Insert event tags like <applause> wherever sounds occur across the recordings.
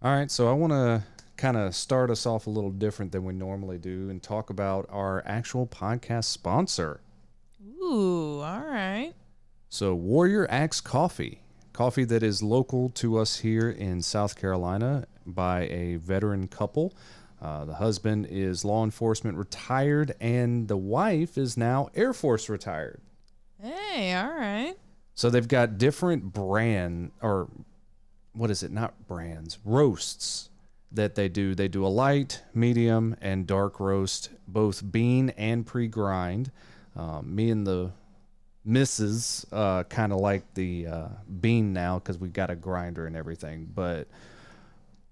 All right, so I want to kind of start us off a little different than we normally do and talk about our actual podcast sponsor. Ooh, all right. So, Warrior Axe Coffee, coffee that is local to us here in South Carolina by a veteran couple. Uh, the husband is law enforcement retired, and the wife is now Air Force retired. Hey, all right. So they've got different brand or what is it? Not brands, roasts that they do. They do a light, medium, and dark roast, both bean and pre-grind. Um, me and the missus uh, kind of like the uh, bean now because we've got a grinder and everything. But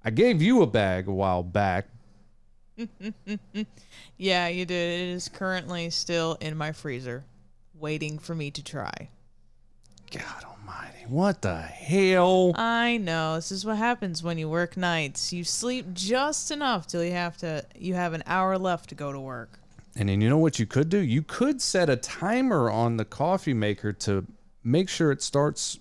I gave you a bag a while back. <laughs> Yeah, you did. It is currently still in my freezer, waiting for me to try. God Almighty, what the hell? I know. This is what happens when you work nights. You sleep just enough till you have to you have an hour left to go to work. And then you know what you could do? You could set a timer on the coffee maker to make sure it starts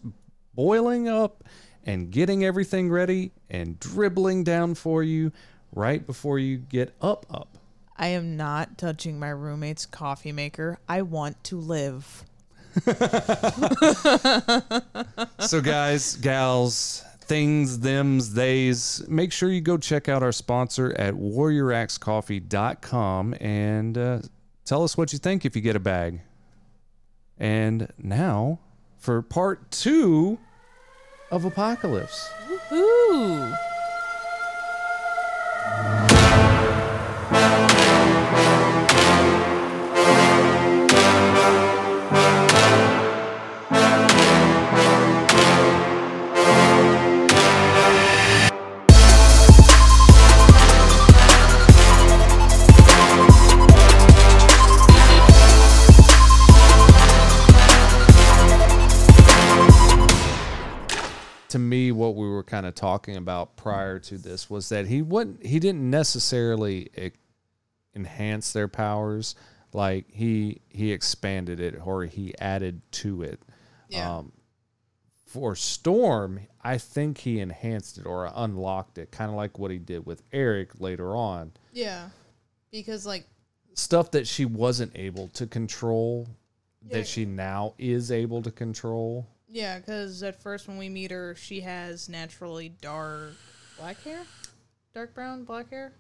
boiling up and getting everything ready and dribbling down for you right before you get up up. I am not touching my roommate's coffee maker. I want to live. <laughs> So guys, gals, things, thems, theys, make sure you go check out our sponsor at warrioraxecoffee.com and uh, tell us what you think if you get a bag. And now for part two of Apocalypse. Ooh. What we were kind of talking about prior to this was that he wouldn't he didn't necessarily enhance their powers like he he expanded it or he added to it Yeah. um for storm i think he enhanced it or unlocked it kind of like what he did with eric later on Yeah. Because like stuff that she wasn't able to control Yeah. that she now is able to control Yeah, because at first when we meet her, she has naturally dark black hair, dark brown black hair.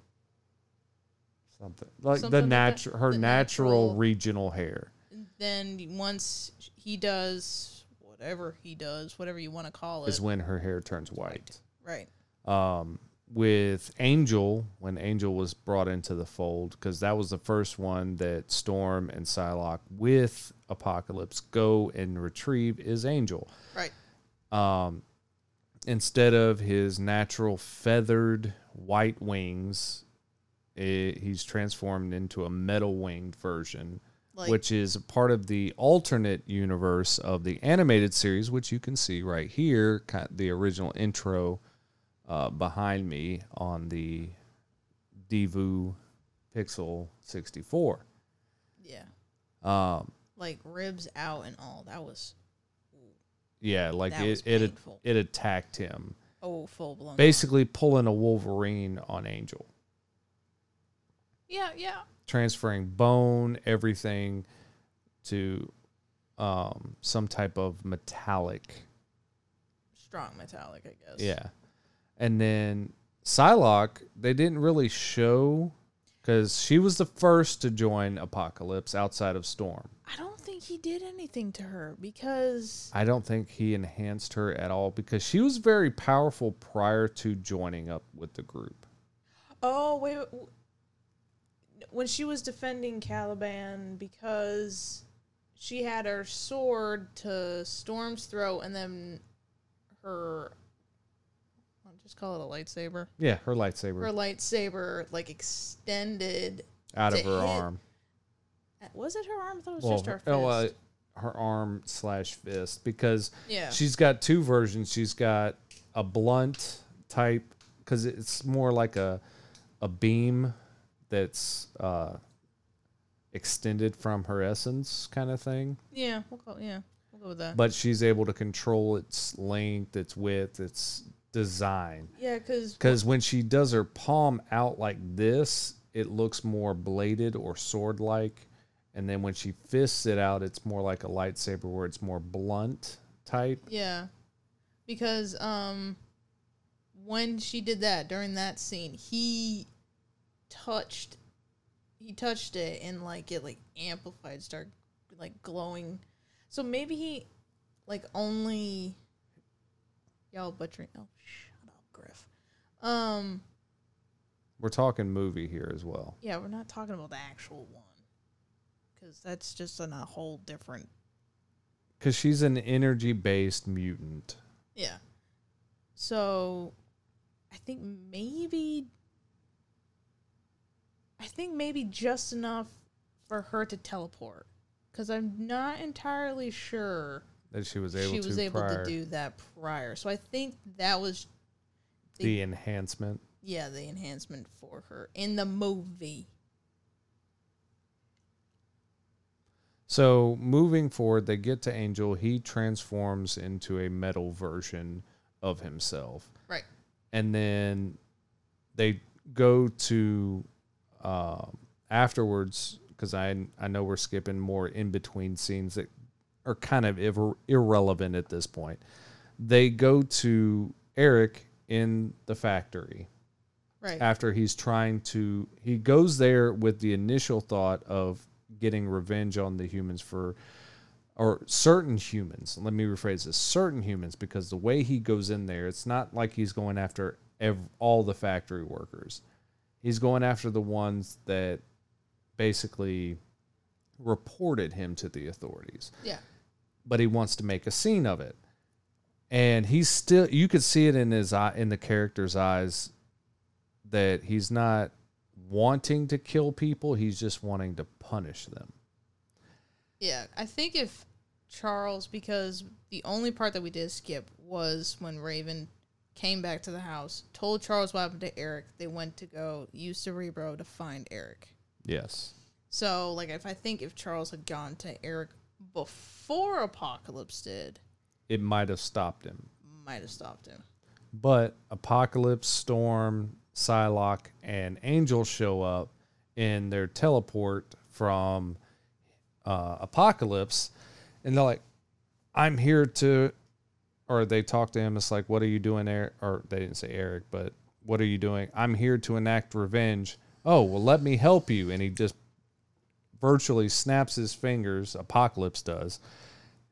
something like Something the like natural her The natural natural- regional hair Then once he does whatever he does, whatever you want to call it, is when her hair turns white. right? Um, with Angel, when Angel was brought into the fold, because that was the first one that Storm and Psylocke with Apocalypse go and retrieve his Angel. Right. Um, instead of his natural feathered white wings, it, he's transformed into a metal winged version Like which is part of the alternate universe of the animated series, which you can see right here, kind the original intro uh, behind me on the Divoom Pixoo 64. yeah, Um, like ribs out and all. That was yeah, like That it it, painful. it attacked him, oh full blown. basically pulling a Wolverine on Angel, Yeah, yeah. transferring bone, everything to um, some type of metallic Strong metallic, I guess. Yeah. And then Psylocke, they didn't really show because she was the first to join Apocalypse outside of Storm. I don't think he did anything to her because I don't think he enhanced her at all because she was very powerful prior to joining up with the group. Oh wait, when she was defending Caliban because she had her sword to Storm's throat and then her just call it a lightsaber. Yeah, her lightsaber Her lightsaber like extended. out of her hit- arm. Was it her arm? I thought it was Well, just her her, fist. oh, uh, her arm slash fist because yeah. she's got two versions. She's got a blunt type because it's more like a a beam that's uh, extended from her essence kind of thing. yeah, we'll go. Yeah, we'll go with that. But she's able to control its length, its width, its design. Yeah, because Because when she does her palm out like this, it looks more bladed or sword like. And then when she fists it out, it's more like a lightsaber where it's more blunt type. yeah, because um, when she did that during that scene, he touched, he touched it and like it like amplified, start like glowing. So maybe he like only y'all butchering. Oh, shut up, Griff. Um, We're talking movie here as well. yeah, we're not talking about the actual one because that's just on a whole different. Because she's an energy based mutant. Yeah. So, I think maybe. I think maybe just enough for her to teleport, because I'm not entirely sure That she was able she to was able prior. to do that prior. So I think that was the enhancement. yeah the enhancement for her in the movie. So moving forward, they get to Angel. He transforms into a metal version of himself. Right. and then they go to um afterwards because I I know we're skipping more in between scenes that are kind of ir- irrelevant at this point. They go to Eric in the factory Right. after he's trying to he goes there with the initial thought of getting revenge on the humans for or certain humans let me rephrase this certain humans because the way he goes in there it's not like he's going after ev- all the factory workers he's going after the ones that basically reported him to the authorities yeah. But he wants to make a scene of it. And he's still you could see it in his eye in the character's eyes that he's not wanting to kill people, he's just wanting to punish them. Yeah, I think if Charles, because the only part that we did skip was when Raven came back to the house, told Charles what happened to Eric. They went to go use Cerebro to find Eric. Yes. So, like, if I think if Charles had gone to Eric before Apocalypse did, It might have stopped him. might have stopped him. But Apocalypse, Storm, Psylocke, and Angel show up in their teleport from uh, Apocalypse, and they're like, "I'm here to," or they talk to him. It's like, "What are you doing there?" Or they didn't say Eric, but "What are you doing?" I'm here to enact revenge. Oh well, let me help you, and he just virtually snaps his fingers. Apocalypse does,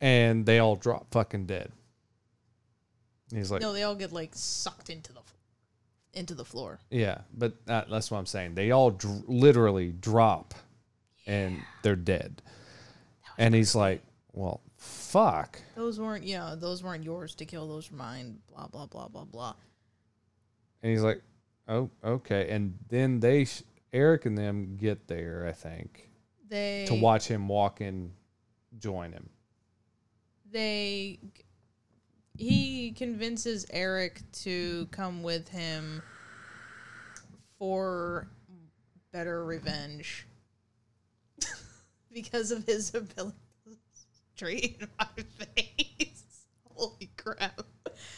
and they all drop fucking dead. And he's like, no, they all get like sucked into the into the floor. Yeah, but that, that's what I'm saying. They all dr- literally drop, and they're dead. And he's like, "Well, fuck." Those weren't, yeah, those weren't yours to kill. Those were mine. Blah blah blah blah blah. And he's like, "Oh, okay." And then they, sh- Eric and them, get there. I think They to watch him walk and join him. they he convinces Eric to come with him for better revenge <laughs> because of his ability to straight in my face. <laughs> Holy crap.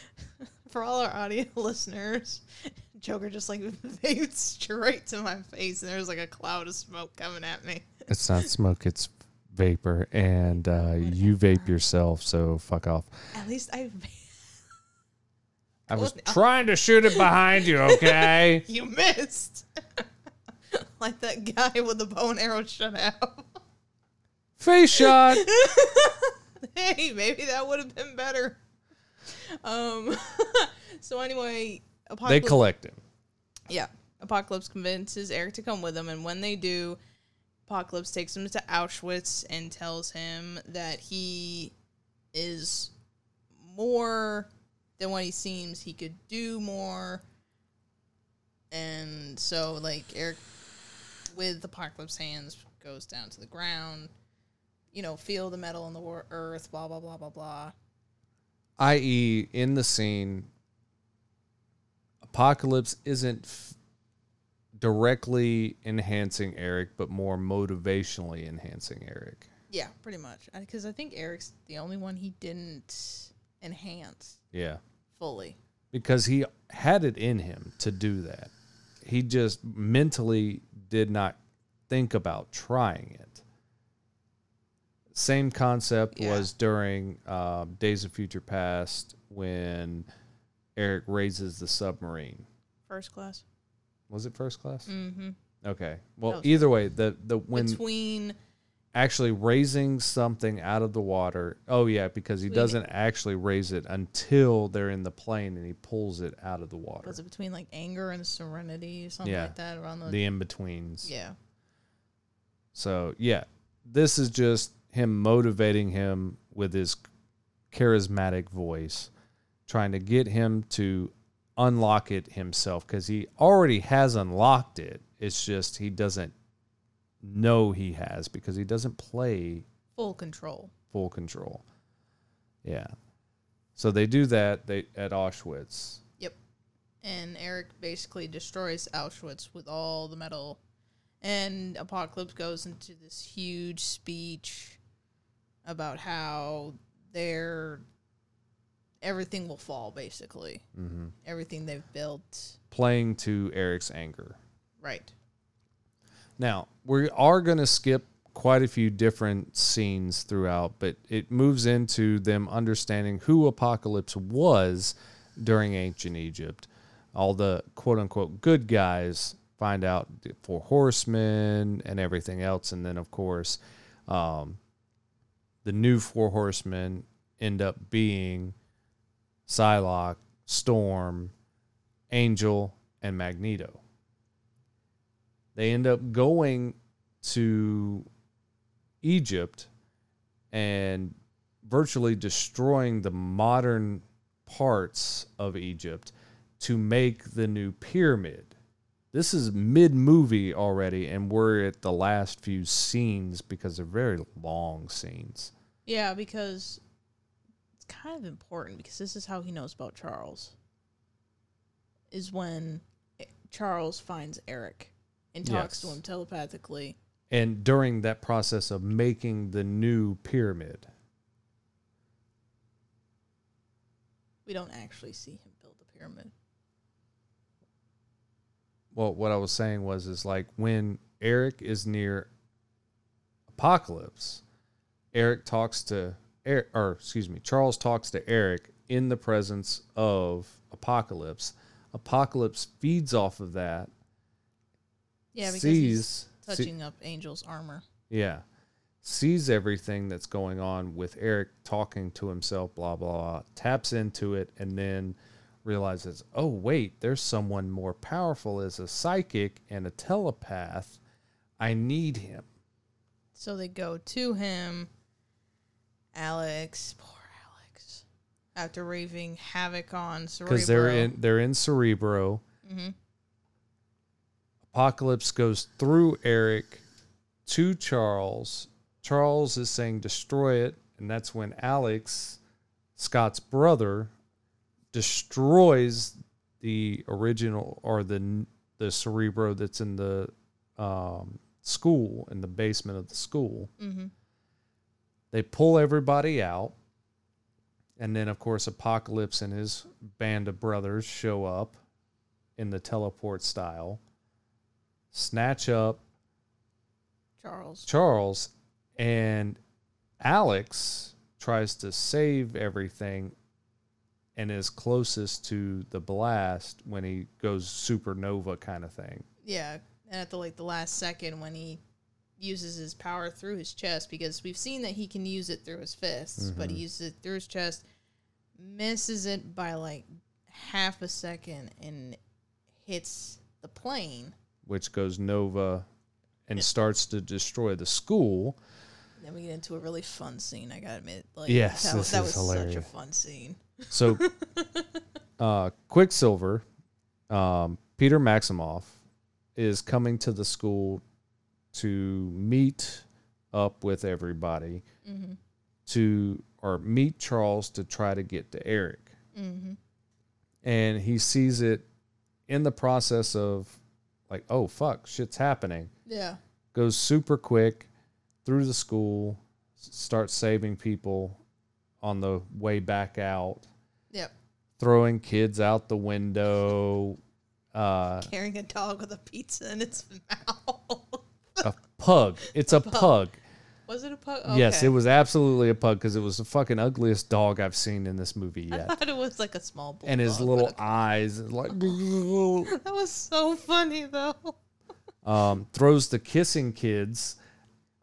<laughs> For all our audio listeners, Joker just like <laughs> vaped straight to my face and there's like a cloud of smoke coming at me. It's not smoke; it's vapor, and uh, you vape yourself. So fuck off. At least I <laughs> I was Well, trying to shoot it behind you. Okay. <laughs> You missed. like that guy with the bow and arrow shut out. Face shot. hey, maybe that would have been better. Um. so anyway, They collect him. yeah, Apocalypse convinces Eric to come with them, and when they do, Apocalypse takes him to Auschwitz and tells him that he is more than what he seems. He could do more. And so, like, Eric, with Apocalypse hands, goes down to the ground, you know, feel the metal in the earth, blah, blah, blah, blah, blah. i.e., in the scene, Apocalypse isn't f- directly enhancing Eric, but more motivationally enhancing Eric. Yeah, pretty much. Because I think Eric's the only one he didn't enhance Yeah. fully. because he had it in him to do that. He just mentally did not think about trying it. Same concept Yeah. was during um, Days of Future Past when Eric raises the submarine. First class. Was it first class? Mm-hmm. Okay. Well, either way, the the when Between actually raising something out of the water. Oh yeah, because he Between- doesn't actually raise it until they're in the plane and he pulls it out of the water. was it between like anger and serenity, or something Yeah. like that around the, The in betweens. yeah. So yeah, this is just him motivating him with his charismatic voice, trying to get him to unlock it himself because he already has unlocked it. It's just he doesn't know he has because he doesn't play Full control. full control. Yeah. So they do that they at Auschwitz. Yep. And Eric basically destroys Auschwitz with all the metal. And Apocalypse goes into this huge speech about how their everything will fall basically. hmm Everything they've built. Playing to Eric's anger. Right. Now, we are going to skip quite a few different scenes throughout, but it moves into them understanding who Apocalypse was during ancient Egypt. All the quote unquote good guys find out the four horsemen and everything else. And then, of course, um, the new four horsemen end up being Psylocke, Storm, Angel, and Magneto they end up going to Egypt and virtually destroying the modern parts of Egypt to make the new pyramid. This is mid movie already, and we're at the last few scenes because they're very long scenes. Yeah, because kind of important because this is how he knows about Charles. Is when Charles finds Eric and talks to him telepathically. And during that process of making the new pyramid, We don't actually see him build the pyramid. well, what I was saying was, is like when Eric is near Apocalypse, Eric talks to Eric, or excuse me, Charles talks to Eric in the presence of Apocalypse. Apocalypse feeds off of that. Yeah, because sees, he's see- touching up Angel's armor. yeah, sees everything that's going on with Eric talking to himself, blah blah blah. Taps into it, and then realizes, oh wait, there's someone more powerful as a psychic and a telepath. I need him. So they go to him. Alex, poor Alex, after raving havoc on Cerebro. because they're in they're in Cerebro. Mhm. Apocalypse goes through Eric to Charles. Charles is saying destroy it, and that's when Alex, Scott's brother, destroys the original or the the Cerebro that's in the um, school in the basement of the school. Mhm. They pull everybody out. And then, of course, Apocalypse and his band of brothers show up in the teleport style, snatch up Charles. Charles, and Alex tries to save everything and is closest to the blast when he goes supernova kind of thing. Yeah, and at the like the last second when he uses his power through his chest because we've seen that he can use it through his fists, but he uses it through his chest, misses it by like half a second and hits the plane. which goes nova and starts to destroy the school. Then we get into a really fun scene. I gotta admit, like Yes, that, this that is was such a fun scene. So, <laughs> uh, Quicksilver, um, Peter Maximoff, is coming to the school to meet up with everybody Mm-hmm. to, or meet Charles to try to get to Eric. Mm-hmm. And he sees it in the process of, like, oh, fuck, shit's happening. Yeah. Goes super quick through the school, starts saving people on the way back out. Yep. throwing kids out the window. Uh, Carrying a dog with a pizza in its <laughs> mouth. Pug. It's a pug. was it a pug? Yes, it was absolutely a pug because it was the fucking ugliest dog I've seen in this movie yet. I thought it was like a small bulldog. and his little okay. eyes like <laughs> That was so funny though. um, throws the kissing kids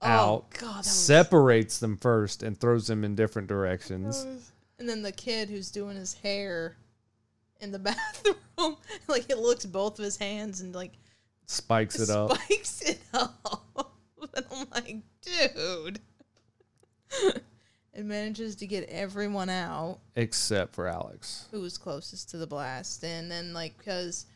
out, Oh god, that was, separates them first, and throws them in different directions. And then the kid who's doing his hair in the <laughs> bathroom, <laughs> like it looks both of his hands and like Spikes it up. spikes it up. <laughs> and I'm like, dude. it manages to get everyone out except for Alex. who was closest to the blast. And then like because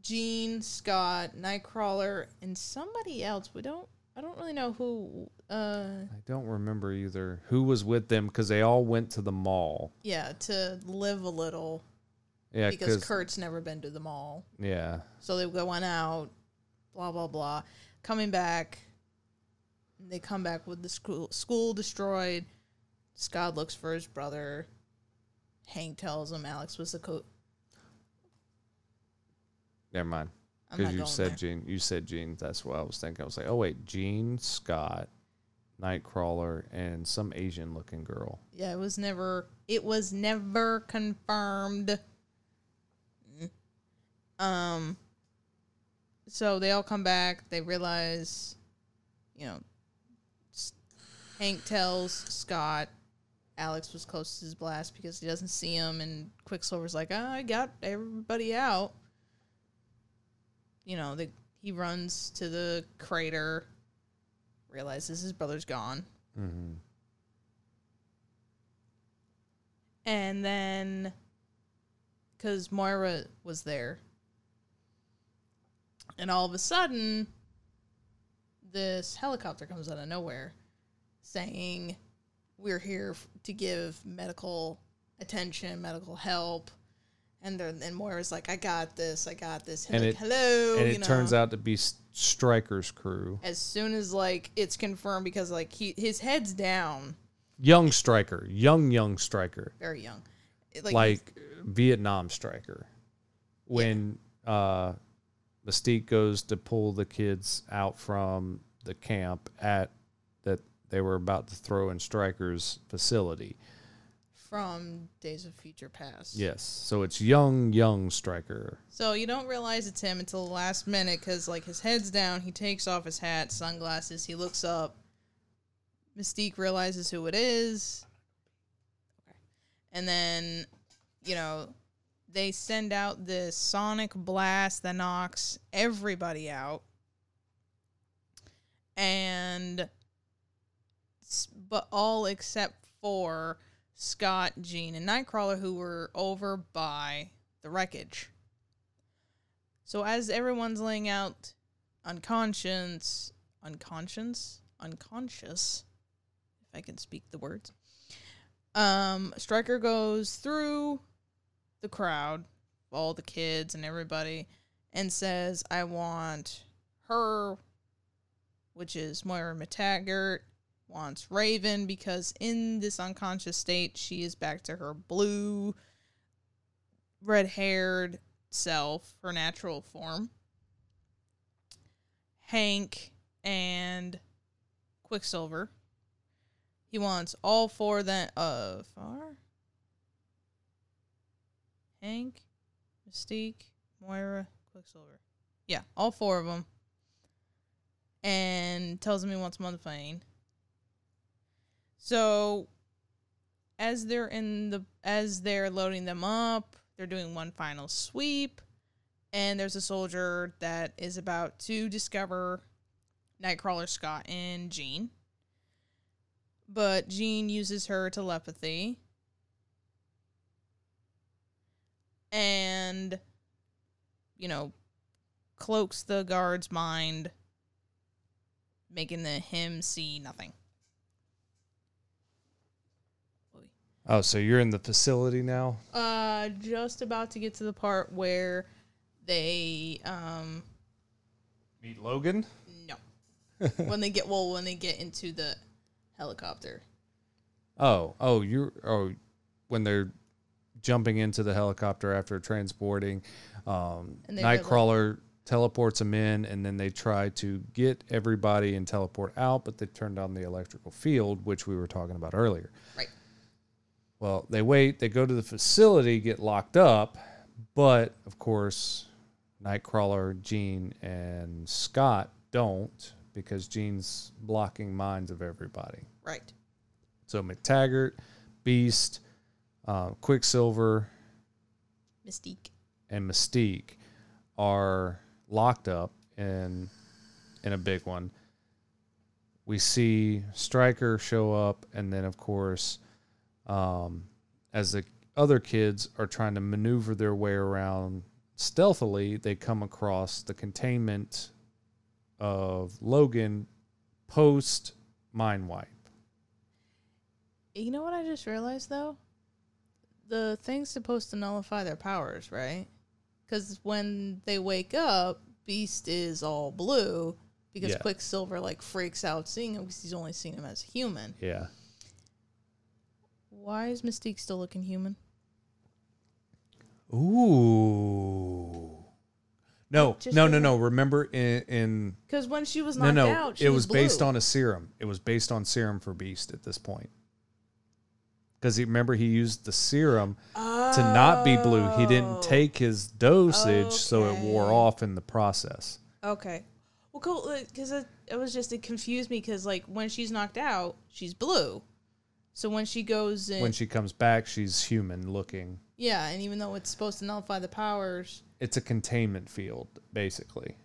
Jean, Scott, Nightcrawler, and somebody else, we don't I don't really know who uh I don't remember either who was with them because they all went to the mall. yeah, to live a little Yeah, because because Kurt's never been to the mall. yeah, So they go on out, blah blah blah. Coming back, they come back with the school school destroyed. Scott looks for his brother. Hank tells him Alex was the co. never mind. Because you said there. Jean, you said Jean. That's what I was thinking. I was like, oh wait, Jean, Scott, Nightcrawler, and some Asian-looking girl. Yeah, it was never. It was never confirmed. Um. So they all come back. They realize, you know, Hank tells Scott Alex was close to his blast because he doesn't see him, and Quicksilver's like, oh, "I got everybody out." You know, the, he runs to the crater, realizes his brother's gone. Mm-hmm. And then, because Moira was there, and all of a sudden, this helicopter comes out of nowhere saying, We're here to give medical attention, medical help. And then and Moira's like, I got this, I got this. And like, it- hello. and it turns out to be S- Stryker's crew. as soon as like it's confirmed because like he his head's down, Young Stryker, young young Stryker, very young. It, like, Vietnam Stryker. When uh, Mystique goes to pull the kids out from the camp at they were about to throw in Stryker's facility. from Days of Future Past. Yes, so it's young young Striker. So you don't realize it's him until the last minute because like his head's down, he takes off his hat, sunglasses, he looks up. Mystique realizes who it is. Okay. And then, you know, they send out this sonic blast that knocks everybody out. And but all except for Scott, Jean, and Nightcrawler who were over by the wreckage. So as everyone's laying out unconscious, unconscious, unconscious, if I can speak the words, um, Stryker goes through the crowd, all the kids and everybody, and says, "I want her, which is Moira McTaggart." Wants Raven because in this unconscious state, she is back to her blue, red haired self, her natural form. Hank and Quicksilver. He wants all four of them. Uh, far. Hank, Mystique, Moira, Quicksilver. Yeah, all four of them. And tells him he wants the plane. So, as they're in the as they're loading them up, they're doing one final sweep, and there's a soldier that is about to discover Nightcrawler, Scott, and Jean. But Jean uses her telepathy. And, you know, cloaks the guard's mind, making the him see nothing. Oh, so you're in the facility now? Uh, just about to get to the part where they, um, Meet Logan? no. <laughs> when they get, well, when they get into the helicopter. Oh, oh, you're oh when they're jumping into the helicopter after transporting. Um, Nightcrawler teleports them in, and then they try to get everybody and teleport out, but they turned on the electrical field, which we were talking about earlier. Right. Well, they wait, they go to the facility, get locked up, but of course, Nightcrawler, Jean, and Scott don't because Jean's blocking minds of everybody. Right. So McTaggart, Beast, uh, Quicksilver, Mystique. and Mystique are locked up in in a big one. We see Stryker show up, and then of course, um, as the other kids are trying to maneuver their way around stealthily, they come across the containment of Logan post mind wipe. You know what I just realized though? The thing's supposed to nullify their powers, right? Because when they wake up, Beast is all blue because Yeah. Quicksilver like freaks out seeing him because he's only seen him as a human. Yeah. Why is Mystique still looking human? Ooh. No, Just no, no, no. Remember in, in Because when she was no, knocked no, out, she it was based blue. on a serum. It was based on serum for Beast at this point. Because he remember he used the serum to not be blue. He Oh. didn't take his dosage, so it wore off in the process. Okay. Well, cool. Uh, because it, it was just it confused me because like when she's knocked out, she's blue. So when she goes in, When she comes back, she's human looking. yeah, and even though it's supposed to nullify the powers, It's a containment field, basically,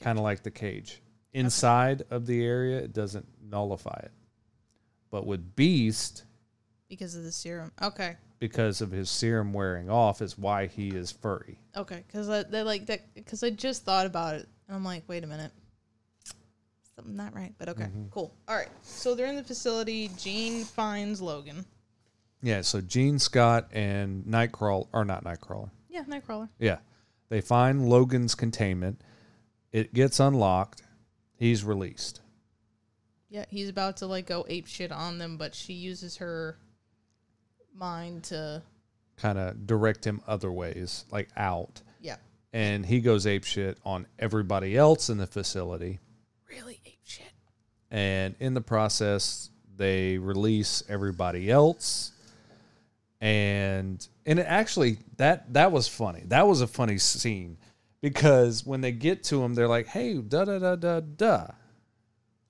kind of like the cage. Inside of the area, it doesn't nullify it, but with Beast, because of the serum. Okay. because of his serum wearing off, is why he is furry. Okay, because they like that. Because I just thought about it, and I'm like, wait a minute, something not right. But okay, Mm-hmm. cool. All right, so they're in the facility. Jean finds Logan. Yeah, so Jean Scott and Nightcrawler, or not Nightcrawler. Yeah, Nightcrawler. Yeah. They find Logan's containment. It gets unlocked. He's released. Yeah, he's about to like go ape shit on them, but she uses her mind to Kind of direct him other ways, like out. yeah, And he goes ape shit on everybody else in the facility. really. And in the process, they release everybody else. And and it actually that that was funny. That was a funny scene because when they get to him, they're like, "Hey, da da da da da,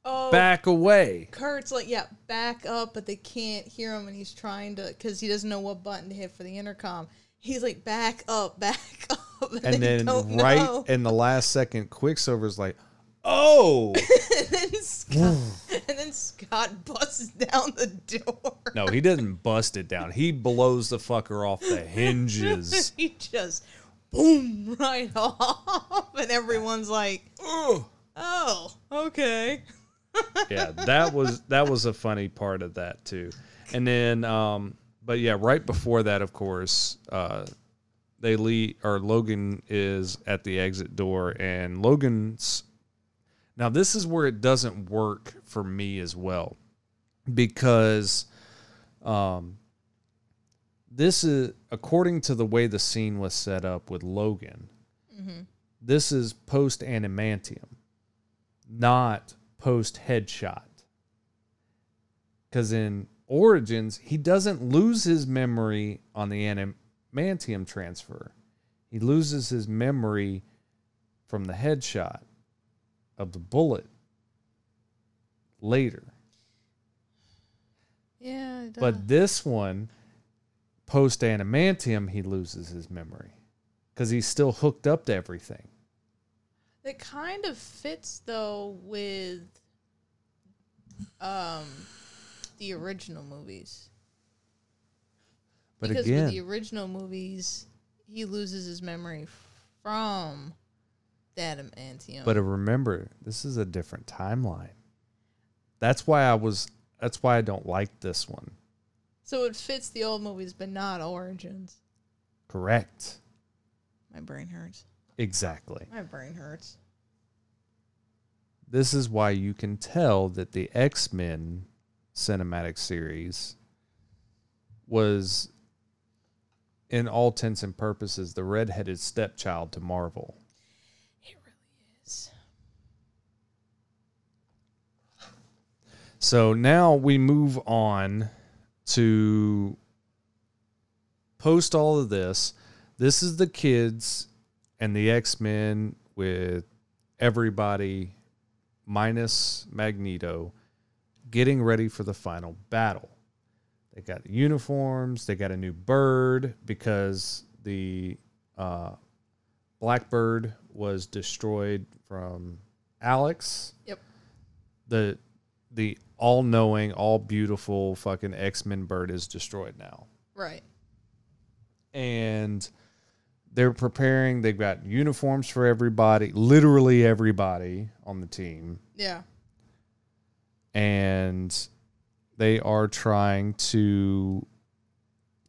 Oh, back away." Kurt's like, yeah, back up, but they can't hear him, and he's trying to because he doesn't know what button to hit for the intercom. He's like, back up, <laughs> back up, and, And then right know. in the last second, Quicksilver's like, "Oh <laughs> and then Scott, <sighs> and then Scott busts down the door. no!" He doesn't bust it down. He blows the fucker off the <laughs> hinges. he just boom right <laughs> off, and everyone's like, oh, okay. yeah, that was that was a funny part of that too. And then, um, but yeah, right before that, of course, uh, they leave or Logan is at the exit door, and Logan's now this is where it doesn't work for me as well because, um, this is according to the way the scene was set up with Logan. This is post adamantium, not post headshot. Because in Origins, he doesn't lose his memory on the adamantium transfer. He loses his memory from the headshot of the bullet later. Yeah, it. But this one, post adamantium, he loses his memory because he's still hooked up to everything. That kind of fits though with um the original movies. But because again, with the original movies, he loses his memory from adamantium. But remember, this is a different timeline. That's why I was. That's why I don't like this one. so it fits the old movies, but not Origins. Correct. My brain hurts. Exactly. My brain hurts. This is why you can tell that the X Men cinematic series was in all intents and purposes, the redheaded stepchild to Marvel. Is. So now we move on to post all of this. This is the kids and the X Men with everybody minus Magneto getting ready for the final battle. They got uniforms, they got a new bird because the uh, Blackbird was destroyed from Alex Yep. the the all knowing, all beautiful fucking X Men bird is destroyed now. Right. And they're preparing, they've got uniforms for everybody, literally everybody on the team. Yeah. And they are trying to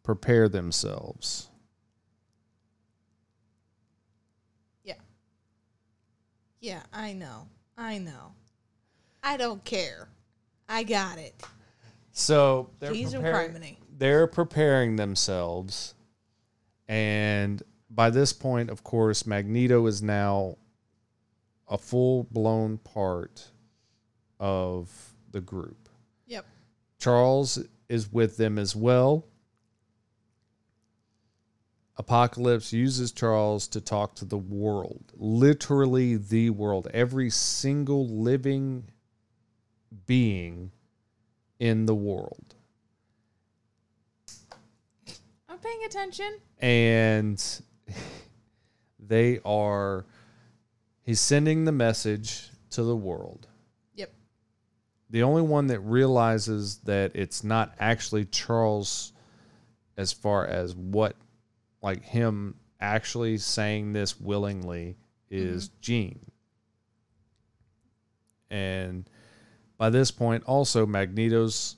prepare themselves. Yeah, I know. I know. I don't care. I got it. So they're Cheese preparing, they're preparing themselves, and by this point, of course, Magneto is now a full blown part of the group. Yep. Charles is with them as well. Apocalypse uses Charles to talk to the world, literally the world, every single living being in the world. I'm paying attention. And they are, he's sending the message to the world. Yep. The only one that realizes that it's not actually Charles as far as what like him actually saying this willingly is mm-hmm. Jean. And by this point also Magneto's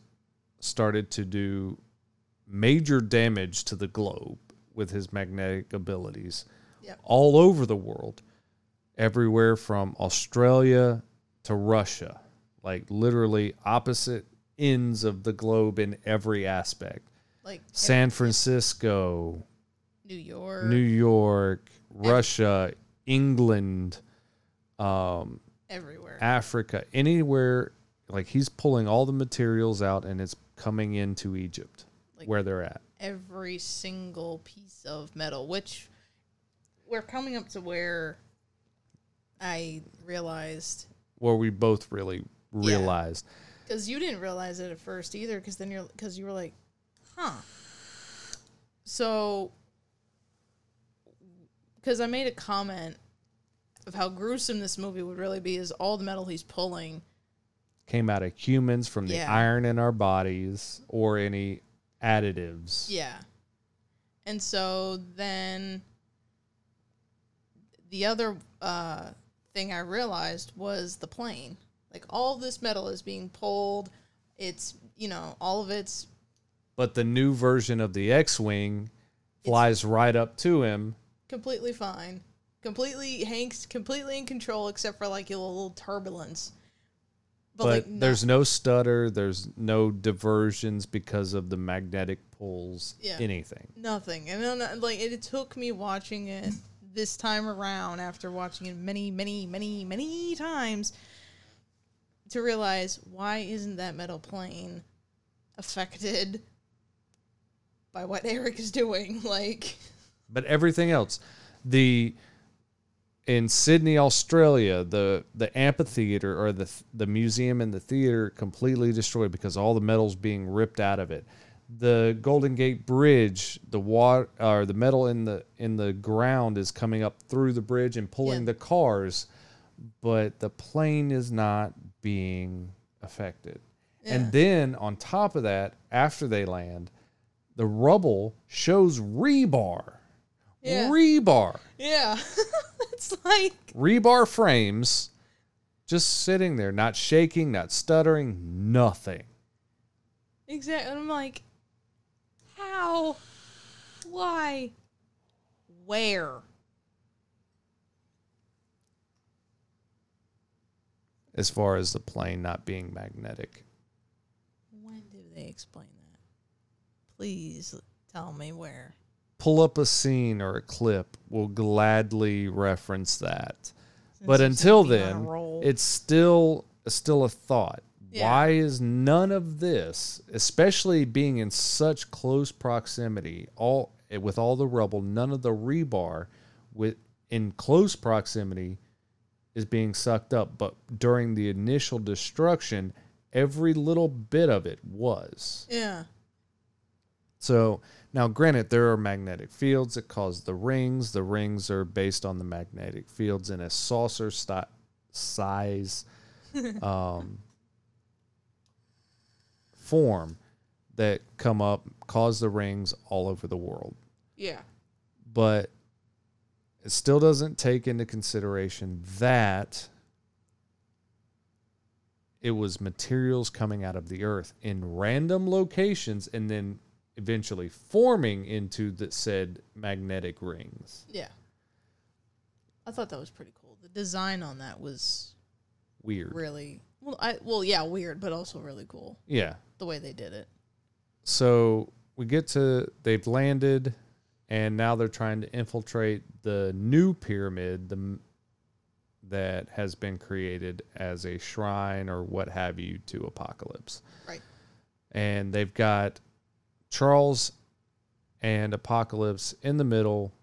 started to do major damage to the globe with his magnetic abilities Yep. all over the world everywhere from Australia to Russia like literally opposite ends of the globe in every aspect Like San Francisco New York, New York, Russia, England, um, everywhere. Africa, anywhere. Like he's pulling all the materials out and it's coming into Egypt, Like- where they're at. every single piece of metal, which we're coming up to where I realized Where we both really realized. because you didn't realize it at first either. Because then you're because you were like, huh. So, because I made a comment of how gruesome this movie would really be is all the metal he's pulling. Came out of humans from the Yeah. iron in our bodies or any additives. Yeah. And so then the other uh, thing I realized was the plane. Like all this metal is being pulled. It's, you know, all of it's But the new version of the X Wing flies right up to him. Completely fine. Completely, Hank's completely in control except for like a little turbulence. But, like, there's no stutter, there's no diversions because of the magnetic pulls, Yeah. anything. Nothing. And then, uh, like, it took me watching it this time around after watching it many, many, many, many times to realize why isn't that metal plane affected by what Eric is doing? <laughs> Like, but everything else the in Sydney, Australia, the the amphitheater or the the museum and the theater completely destroyed because all the metal's being ripped out of it. The Golden Gate Bridge, the water or the metal in the in the ground is coming up through the bridge and pulling Yeah. the cars, but the plane is not being affected. Yeah. And then on top of that, after they land, the rubble shows rebar. Yeah. Rebar. yeah. <laughs> it's like, Rebar frames just sitting there, not shaking, not stuttering, nothing. exactly. And I'm like, how? Why? Where? As far as the plane not being magnetic. When do they explain that? Please tell me where. Pull up a scene or a clip, we'll gladly reference that. but until seem to be on a then, it's still still a thought. Yeah. Why is none of this, especially being in such close proximity, all with all the rubble, none of the rebar with in close proximity is being sucked up, but during the initial destruction, every little bit of it was. yeah. So now, granted, there are magnetic fields that cause the rings. The rings are based on the magnetic fields in a saucer size <laughs> um, form that come up, cause the rings all over the world. Yeah. But it still doesn't take into consideration that it was materials coming out of the earth in random locations and then eventually forming into the said magnetic rings. Yeah. I thought that was pretty cool. The design on that was Weird. really well. I well, yeah, weird, but also really cool Yeah. the way they did it. So we get to they've landed and now they're trying to infiltrate the new pyramid the that has been created as a shrine or what have you to apocalypse. Right. And they've got Charles and Apocalypse in the middle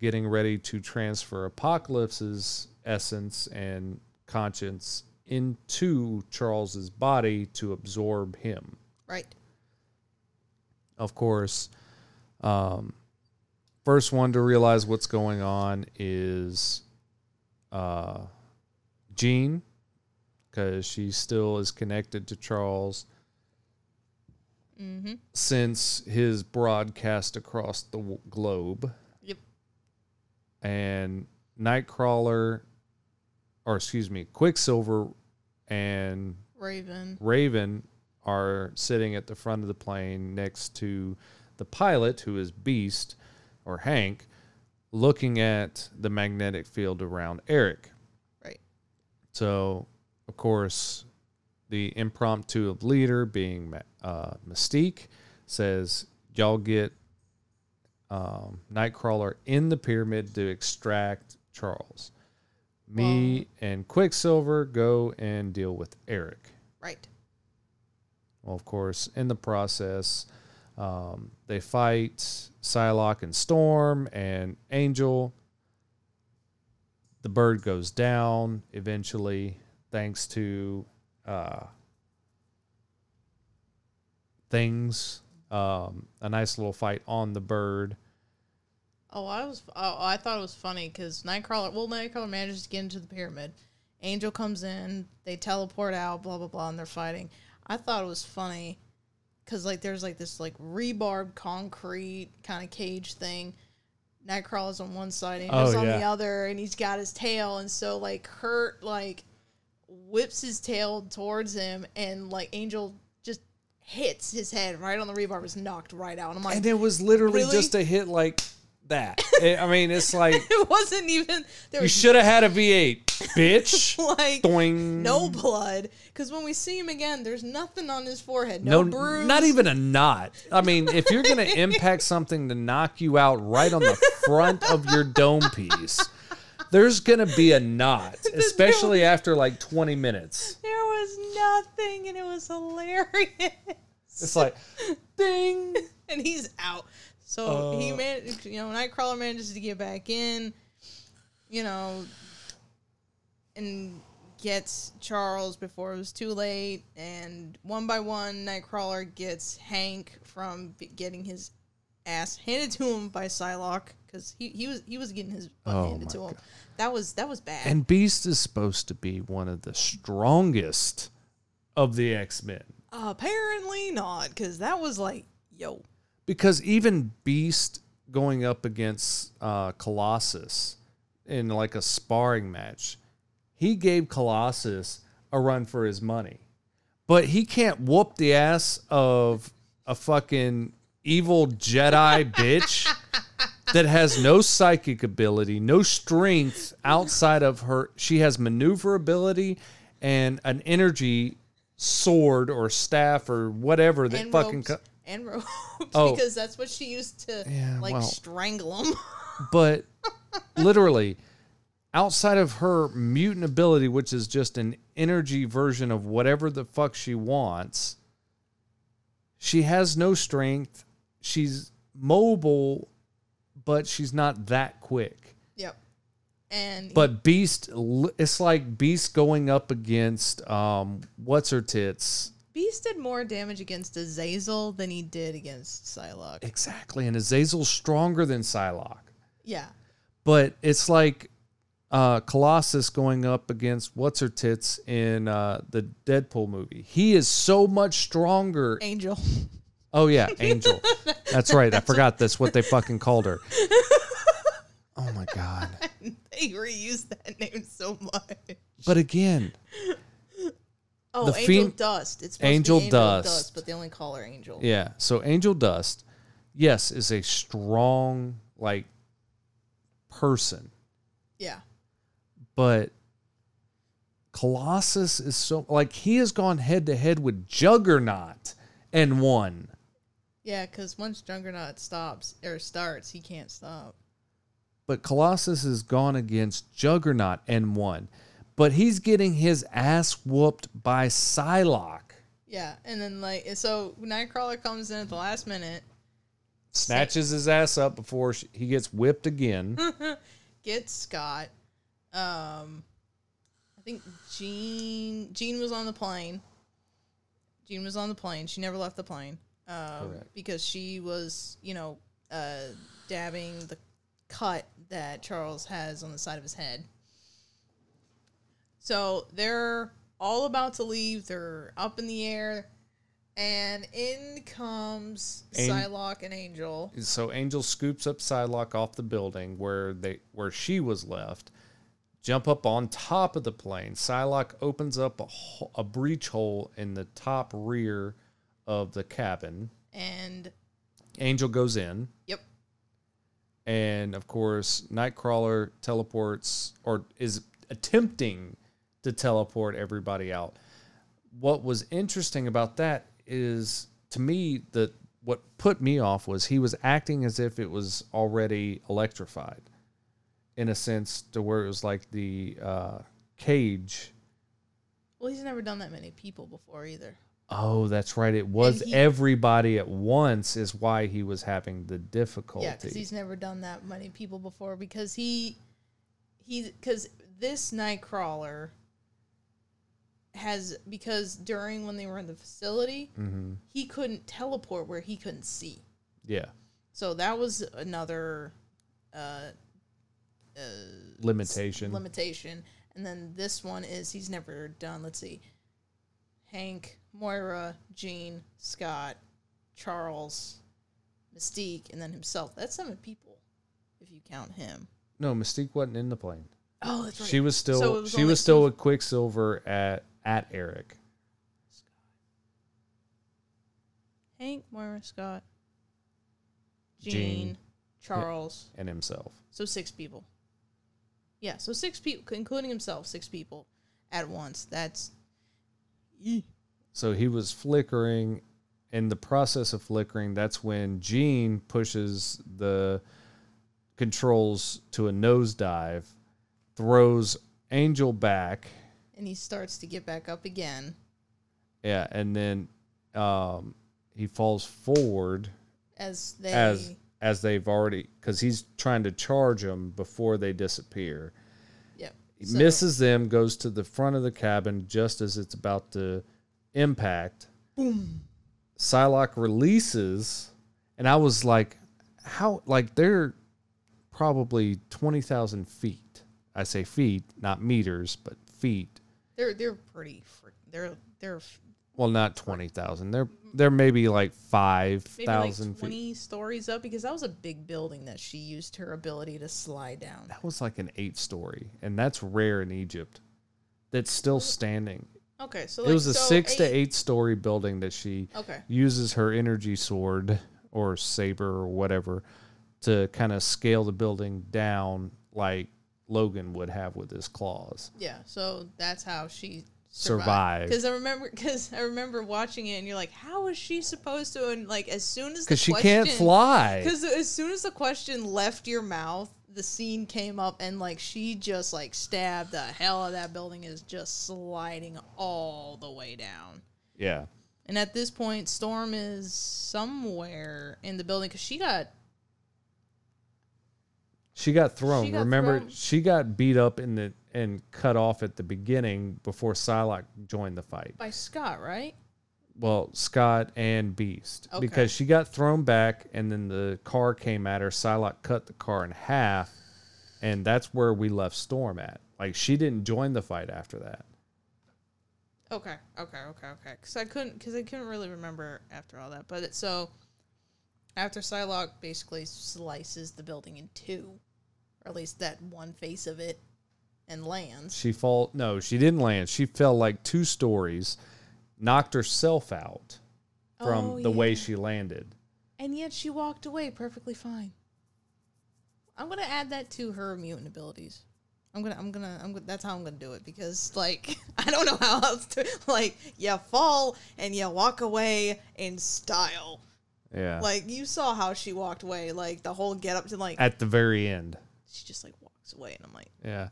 getting ready to transfer Apocalypse's essence and conscience into Charles's body to absorb him Right. of course, um, first one to realize what's going on is uh, Jean, because she still is connected to Charles Mm-hmm. since his broadcast across the w- globe. Yep. And Nightcrawler, or excuse me, Quicksilver and Raven. Raven are sitting at the front of the plane next to the pilot, who is Beast or Hank, looking at the magnetic field around Eric. Right. So, of course, the impromptu leader, being uh, Mystique, says, Y'all get um, Nightcrawler in the pyramid to extract Charles. Me and Quicksilver go and deal with Eric. Right. Well, of course, in the process, um, they fight Psylocke and Storm and Angel. The bird goes down eventually, thanks to uh, things. Um, a nice little fight on the bird. Oh, I was. Oh, I thought it was funny because Nightcrawler. Well, Nightcrawler manages to get into the pyramid. Angel comes in. They teleport out. Blah blah blah, and they're fighting. I thought it was funny because like there's like this like rebarb concrete kind of cage thing. Nightcrawler's on one side, Angel's Oh, on the other, and he's got his tail, and so like Kurt like whips his tail towards him, and like Angel hits his head right on the rebar, was knocked right out. And I'm like, And it was literally Really? just a hit like that. I mean, it's <laughs> like it wasn't even there you should have had a V8, bitch. <laughs> like Doing no blood because when we see him again there's nothing on his forehead No, no, bruise not even a knot. I mean, if you're going <laughs> to impact something to knock you out right on the front of your dome piece, there's going to be a knot, especially after like 20 minutes. there was nothing and it was hilarious It's like, <laughs> ding. and he's out so he Uh. man you know nightcrawler manages to get back in you know and gets charles before it was too late and one by one nightcrawler gets hank from getting his ass handed to him by Psylocke because he, he was he was getting his butt Oh handed to him that was that was bad And Beast is supposed to be one of the strongest of the X Men. apparently not because that was like yo Because even Beast going up against uh, Colossus in like a sparring match, he gave Colossus a run for his money. But he can't whoop the ass of a fucking evil Jedi bitch that has no psychic ability, no strength outside of her. She has maneuverability and an energy sword or staff or whatever that and fucking. Co- and ropes <laughs> Oh. because that's what she used to Yeah, like well. strangle him. <laughs> but literally outside of her mutant ability which is just an energy version of whatever the fuck she wants she has no strength she's mobile but she's not that quick yep. And but beast it's like beast going up against um what's her tits Beast did more damage against Azazel than he did against Psylocke. exactly and azazel's stronger than psylocke Yeah. but it's like uh, Colossus going up against what's her tits in uh, the Deadpool movie. He is so much stronger. Angel. <laughs> Oh yeah, Angel. <laughs> That's right. I forgot that's what they fucking called her. <laughs> Oh my god. <laughs> they reused that name so much. But again, Oh, The Angel fem- Dust. It's supposed Angel to be Angel Dust. Dust. but they only call her Angel. yeah. So Angel Dust, yes, is a strong like person, Yeah. but Colossus is so like he has gone head to head with Juggernaut and won. Yeah, because once Juggernaut stops or starts, he can't stop. but Colossus has gone against Juggernaut and won. But he's getting his ass whooped by Psylocke. Yeah, and then like so Nightcrawler comes in at the last minute, Snatches his ass up before he gets whipped again. <laughs> gets Scott. Um, I think Jean Jean was on the plane. Jean was on the plane. She never left the plane um, because she was, you know, uh, dabbing the cut that Charles has on the side of his head. So they're all about to leave. They're up in the air, and in comes An- Psylocke and Angel. so Angel scoops up Psylocke off the building where they where she was left. Jump up on top of the plane. Psylocke opens up a, ho- a breach hole in the top rear of the cabin. And Angel goes in. yep, and of course nightcrawler teleports or is attempting to teleport everybody out what was interesting about that is to me that what put me off was he was acting as if it was already electrified in a sense to where it was like the uh, cage well, he's never done that many people before either. Oh that's right it was he- everybody at once is why he was having the difficulty Yeah, because he's never done that many people before. Because he, he, because this Nightcrawler has because during when they were in the facility, hmm he couldn't teleport where he couldn't see. yeah So that was another uh, uh, limitation limitation. And then this one is he's never done. Let's see, Hank, Moira, Jean, Scott, Charles, Mystique, and then himself. That's seven people, if you count him. No, Mystique wasn't in the plane. Oh, that's right. She was still So was she was still with Quicksilver at at Eric. Hank, Moira, Scott, Jean, Jean. Charles. and himself. So six people. Yeah, so six people, including himself, six people at once. That's So he was flickering. In the process of flickering, that's when Jean pushes the controls to a nosedive, throws Angel back. and he starts to get back up again. Yeah, and then um, he falls forward as they as as they've already because he's trying to charge them before they disappear. yep He So- misses them, goes to the front of the cabin just as it's about to impact. boom Psylocke releases, and I was like, how? Like, they're probably 20,000 feet. I say feet, not meters, but feet. they're they're pretty they're they're Well, not 20,000. They're, mm-hmm. they're maybe like maybe like 5,000 feet. 20 stories up because that was a big building that she used her ability to slide down That was like an eight story, and that's rare in Egypt. That's still standing. Okay so it was a so six to eight story building that she okay uses her energy sword or saber or whatever to kind of scale the building down like Logan would have with his claws. yeah so that's how she survived. Because I remember, <laughs> because I remember watching it, and you're like, how is she supposed to? And like, as soon as Because she can't fly. Because as soon as the question left your mouth, the scene came up, and like she just like stabbed the hell out of that building is just sliding all the way down. Yeah. And at this point, Storm is somewhere in the building because she got She got thrown. She got Remember, thrown. she got beat up in the and cut off at the beginning before Psylocke joined the fight. by Scott, right? Well, Scott and Beast. Okay. Because she got thrown back and then the car came at her. Psylocke cut the car in half. And that's where we left Storm at. Like she didn't join the fight after that. Okay, okay, okay, okay. Because I couldn't, because I couldn't really remember after all that. But it, so after Psylocke basically slices the building in two, or at least that one face of it, and lands. She fall no, she didn't land. She fell like two stories, knocked herself out from Oh, the way she landed. and yet she walked away perfectly fine. I'm gonna add that to her mutant abilities. I'm gonna, I'm gonna, I'm gonna. That's how I'm gonna do it because, like, <laughs> I don't know how else to. Like, you fall and you walk away in style. Yeah. Like, you saw how she walked away. Like the whole get up to like, at the very end. she just like walks away, and I'm like, Yeah.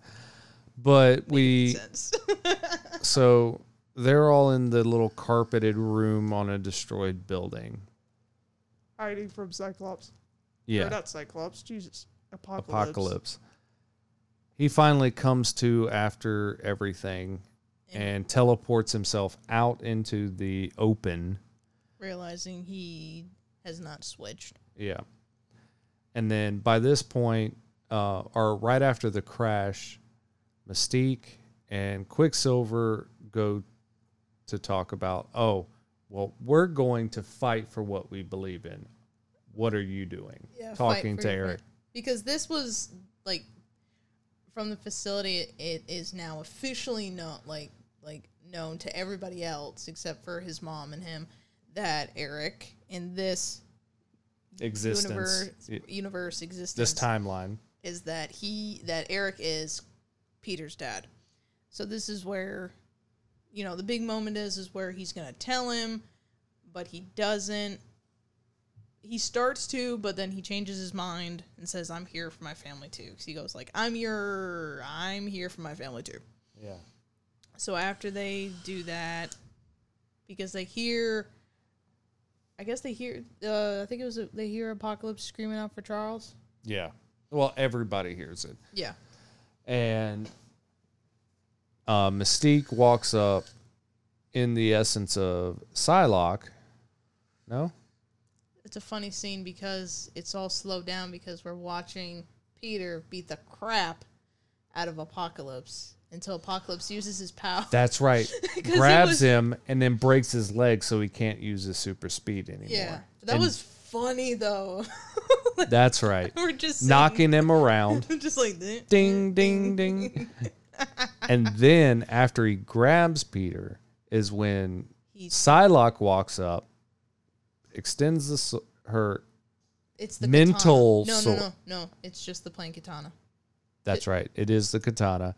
But we sense. <laughs> so they're all in the little carpeted room on a destroyed building. Hiding from Cyclops. Or Yeah. not Cyclops. Jesus. Apocalypse. Apocalypse. He finally comes to after everything and teleports himself out into the open. realizing he has not switched. Yeah. And then by this point, uh, or right after the crash, Mystique and Quicksilver go to talk about, oh, well, we're going to fight for what we believe in. What are you doing? fight Talking to Eric. because this was like from the facility. It, is now officially known, like like known to everybody else except for his mom and him, that Eric in this Existence. universe universe existence This timeline. is that he that Eric is Peter's dad. So this is where you know the big moment is is where he's going to tell him but he doesn't he starts to but then he changes his mind and says I'm here for my family too cuz he goes like I'm your I'm here for my family too. Yeah. So after they do that because they hear I guess they hear uh, I think it was a, they hear Apocalypse screaming out for Charles. Yeah. Well, everybody hears it. Yeah. and uh, Mystique walks up in the essence of Psylocke. No, it's a funny scene because it's all slowed down because we're watching Peter beat the crap out of Apocalypse until Apocalypse uses his power. that's right. <laughs> Grabs was- him and then breaks his leg so he can't use his super speed anymore. yeah, that And was funny though. that's right. <laughs> we're just Knocking him around. <laughs> just like ding, ding, ding. And then after he grabs Peter is when He's, Psylocke walks up, extends the, her. it's the mental Katana. No, sword. no, no, no. It's just the plain katana. That's right. It is the katana.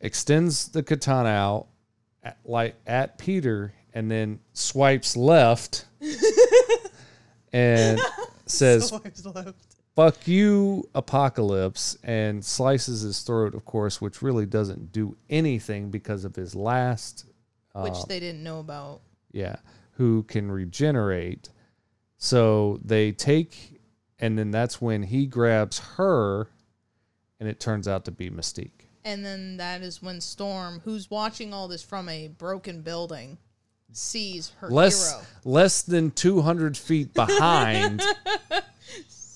Extends the katana out at, like at Peter and then swipes left <laughs> and <laughs> says Swipes left. Fuck you apocalypse and slices his throat of course which really doesn't do anything because of his last Which uh, they didn't know about. yeah who can regenerate so they take and then that's when he grabs her and it turns out to be mystique And then that is when Storm, who's watching all this from a broken building, sees her less hero. less than 200 feet behind <laughs>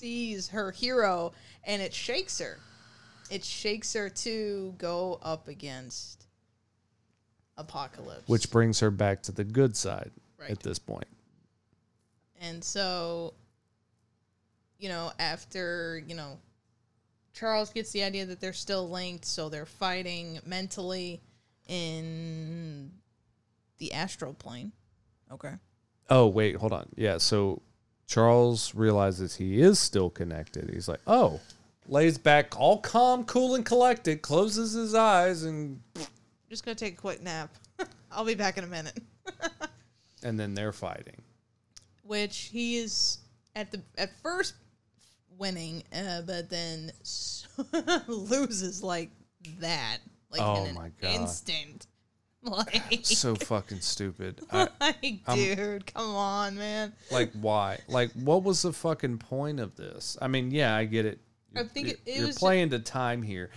Sees her hero, and it shakes her. It shakes her to go up against Apocalypse. which brings her back to the good side Right. at this point. point And so, you know, after, you know, Charles gets the idea that they're still linked, so they're fighting mentally in the astral plane. Okay. Oh, wait, hold on. Yeah, so Charles realizes he is still connected. He's like, oh, lays back all calm, cool, and collected, closes his eyes, and Just gonna take a quick nap. <laughs> I'll be back in a minute. <laughs> and then they're fighting. Which he is at the at first winning, uh, but then <laughs> loses like that, like Oh in an my God. instant. <laughs> Like, So fucking stupid. <laughs> I, like, I'm- dude, come on, man. like why? Like what was the fucking point of this? I mean, yeah, I get it. I think it- it you're playing to time here,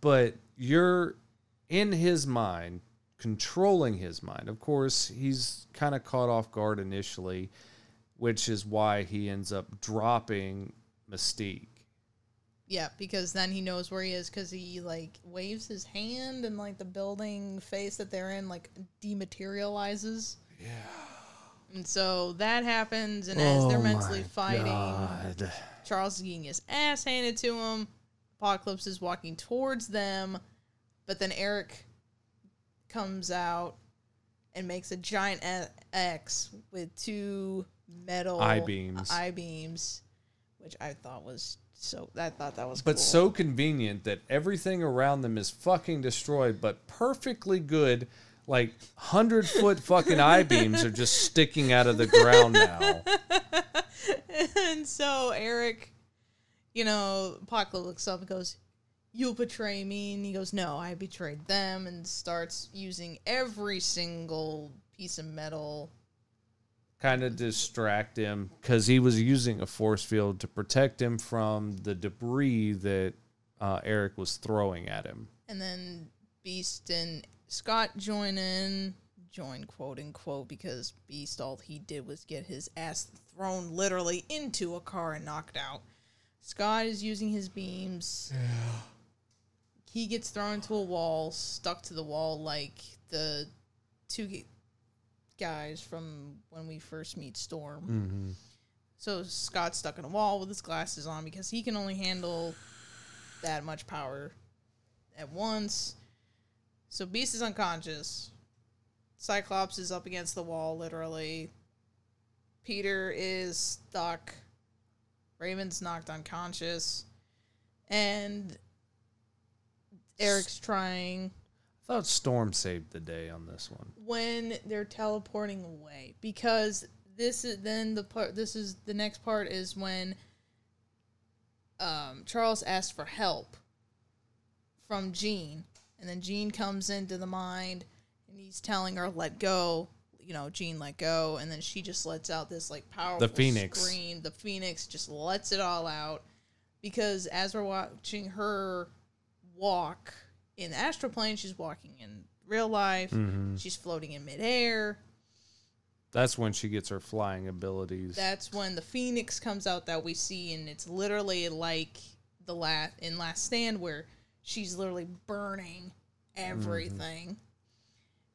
but you're in his mind, controlling his mind. Of course, he's kind of caught off guard initially, which is why he ends up dropping Mystique. Yeah, because then he knows where he is because he like waves his hand and like the building face that they're in like dematerializes. Yeah. And so that happens, and as they're Oh mentally fighting, God. Charles is getting his ass handed to him. Apocalypse is walking towards them, but then Eric comes out and makes a giant X with two metal I-beams. I beams, which I thought was so. I thought that was But cool. so convenient that everything around them is fucking destroyed, but perfectly good. Like hundred foot <laughs> fucking I beams are just sticking out of the ground now. <laughs> and so Eric, you know, Apocalypse looks up and goes, "You'll betray me," and he goes, "No, I betrayed them," and starts using every single piece of metal. Kind of distract him because he was using a force field to protect him from the debris that uh, Eric was throwing at him. And then Beast and Scott join in, join quote unquote, because Beast all he did was get his ass thrown literally into a car and knocked out. Scott is using his beams. Yeah. He gets thrown into a wall, stuck to the wall like the two g- guys from when we first meet Storm. Mm-hmm. So Scott's stuck in a wall with his glasses on because he can only handle that much power at once. So Beast is unconscious. Cyclops is up against the wall, literally. Peter is stuck. Raven's knocked unconscious. And Eric's trying I thought Storm saved the day on this one. when they're teleporting away because this is then the part this is the next part is when um, Charles asks for help from Jean and then Jean comes into the mind and he's telling her let go you know Jean let go and then she just lets out this like powerful the Phoenix. scream the phoenix just lets it all out because as we're watching her walk in the astral plane she's walking in real life Mm-hmm. She's floating in midair. That's when she gets her flying abilities. That's when the phoenix comes out that we see, and it's literally like the last in Last Stand where she's literally burning everything.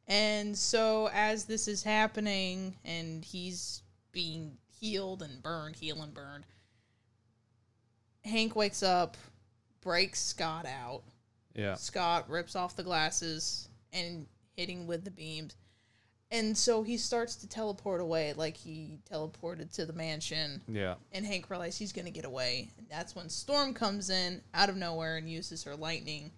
And so as this is happening, and he's being healed and burned, heal and burned, Hank wakes up, breaks Scott out. Yeah. Scott rips off the glasses and hitting with the beams. And so he starts to teleport away like he teleported to the mansion. Yeah. And Hank realizes he's going to get away. And that's when Storm comes in out of nowhere and uses her lightning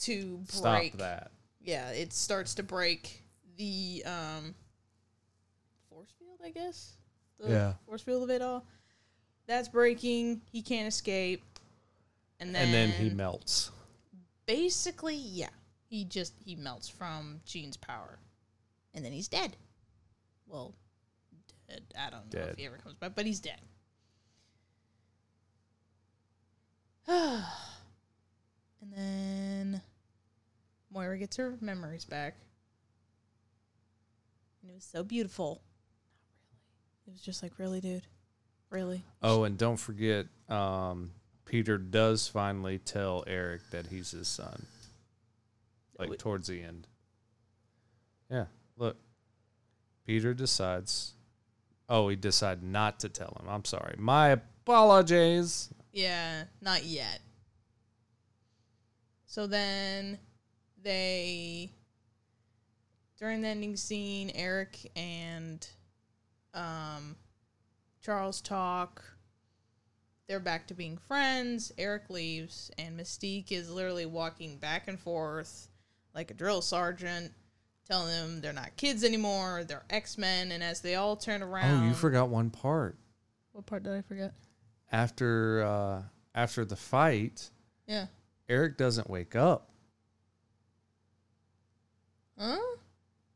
to break. Stop that. Yeah, it starts to break the um, force field, I guess. The Yeah. Force field of it all. That's breaking. He can't escape. And then, And then he melts. Basically, yeah, he just he melts from Jean's power, and then he's dead. Well, dead. I don't know if he ever comes back, but he's dead. <sighs> and then Moira gets her memories back, and it was so beautiful. Not really. It was just like, really, dude, really. Oh, and don't forget, um, Peter does finally tell Eric that he's his son. Like towards the end. Yeah, look. Peter decides. Oh, he decided not to tell him. I'm sorry. My apologies. Yeah, not yet. So then they during the ending scene, Eric and um Charles talk. They're back to being friends. Eric leaves and Mystique is literally walking back and forth like a drill sergeant telling them they're not kids anymore, they're X Men, and as they all turn around, Oh, you forgot one part. What part did I forget? After uh, after the fight, Yeah. Eric doesn't wake up. Huh?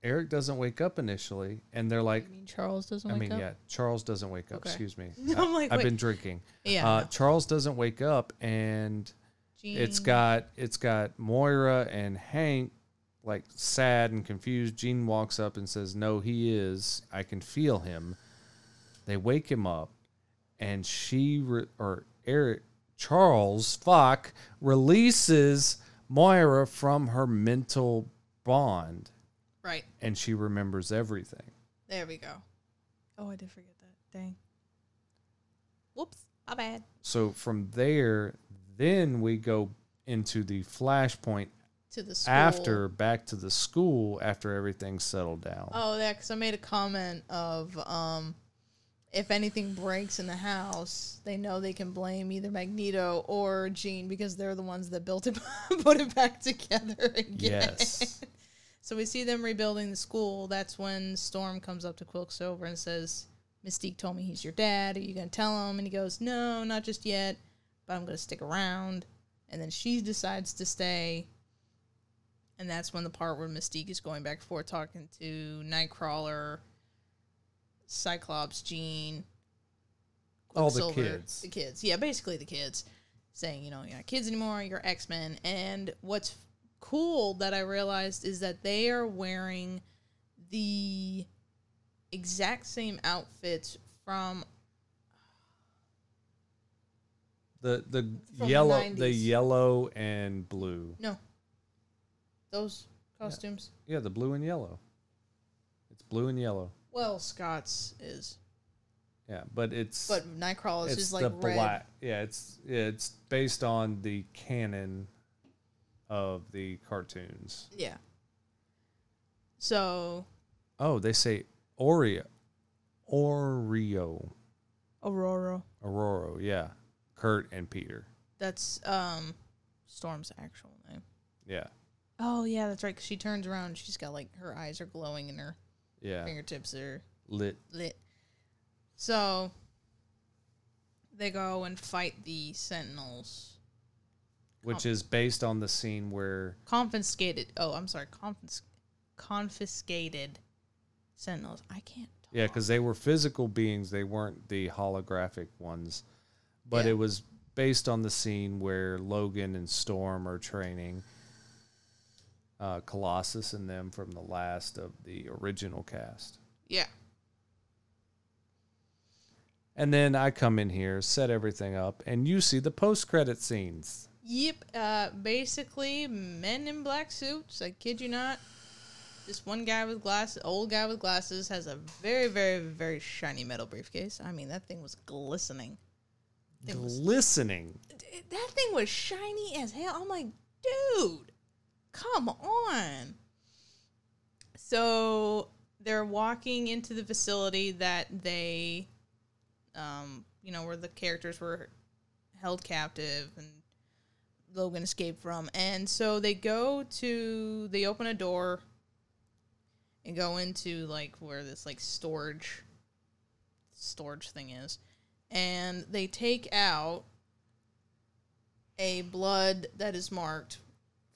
Eric doesn't wake up initially, and they're like, I mean, Charles doesn't wake up. I mean, up. yeah, Charles doesn't wake up. Okay. Excuse me. <laughs> I'm like, I've wait. been drinking. Yeah. Uh. Charles doesn't wake up, and it's Jean- got it's got Moira and Hank like sad and confused. Jean walks up and says, "No, he is. I can feel him." They wake him up, and she re- or Eric Charles fuck releases Moira from her mental bond, right. and she remembers everything. There we go. Oh, I did forget that. Dang. Whoops. My bad. So from there, then we go into the flashpoint To the school. after back to the school after everything's settled down. Oh, yeah, because I made a comment of um, if anything breaks in the house, they know they can blame either Magneto or Jean because they're the ones that built it, <laughs> put it back together again. Yes. So we see them rebuilding the school. That's when Storm comes up to Quicksilver and says, Mystique told me he's your dad. Are you going to tell him? And he goes, No, not just yet, but I'm going to stick around. And then she decides to stay. And that's when the part where Mystique is going back and forth talking to Nightcrawler, Cyclops, Jean, All the kids. The kids. Yeah, basically the kids. Saying, you know, you're not kids anymore, you're X Men. And what's cool that I realized is that they are wearing the exact same outfits from The the From the yellow 90s. the yellow and blue. no those costumes. Yeah, the blue and yellow. It's blue and yellow. Well, Scott's is, Yeah, but it's but Nightcrawler's it's is like the red. black. Yeah, it's yeah, it's based on the canon of the cartoons. Yeah. So Oh, they say Oreo. Oreo. Aurora. Aurora, yeah. Kurt and Peter. That's um Storm's actual name. Yeah. Oh yeah, that's right. 'cause she turns around, she's got like her eyes are glowing and her Yeah. fingertips are Lit. lit. So they go and fight the Sentinels. Which is based on the scene where Confiscated. Oh, I'm sorry. Confis- confiscated Sentinels. I can't. Talk. Yeah, because they were physical beings. They weren't the holographic ones. But Yeah. it was based on the scene where Logan and Storm are training uh, Colossus and them from the last of the original cast. Yeah. And then I come in here, set everything up, and you see the post credit scenes. Yep. Uh, basically, men in black suits. I kid you not. This one guy with glasses, old guy with glasses, has a very, very, very shiny metal briefcase. I mean, that thing was glistening. Thing was, Glistening. that thing was shiny as hell. I'm like, dude, come on. So they're walking into the facility that they, um, you know, where the characters were held captive and Logan escaped from. And so they go to, they open a door and go into like where this like storage, storage thing is. And they take out a blood that is marked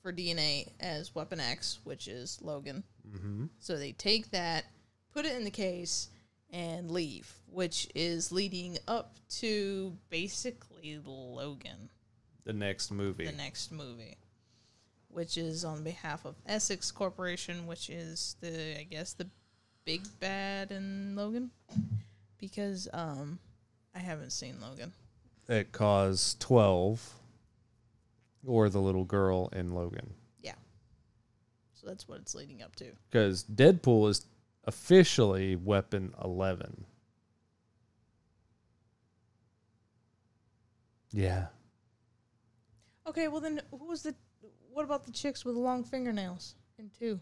for DNA as Weapon X, which is Logan. Mm-hmm. So they take that, put it in the case, and leave, which is leading up to basically Logan, The next movie. the next movie, which is on behalf of Essex Corporation, which is the I guess the big bad in Logan, because um I haven't seen Logan. It caused 12, or the little girl in Logan. Yeah, so that's what it's leading up to. Because Deadpool is officially Weapon 11. Yeah. Okay, well then, who was the? What about the chicks with long fingernails in two?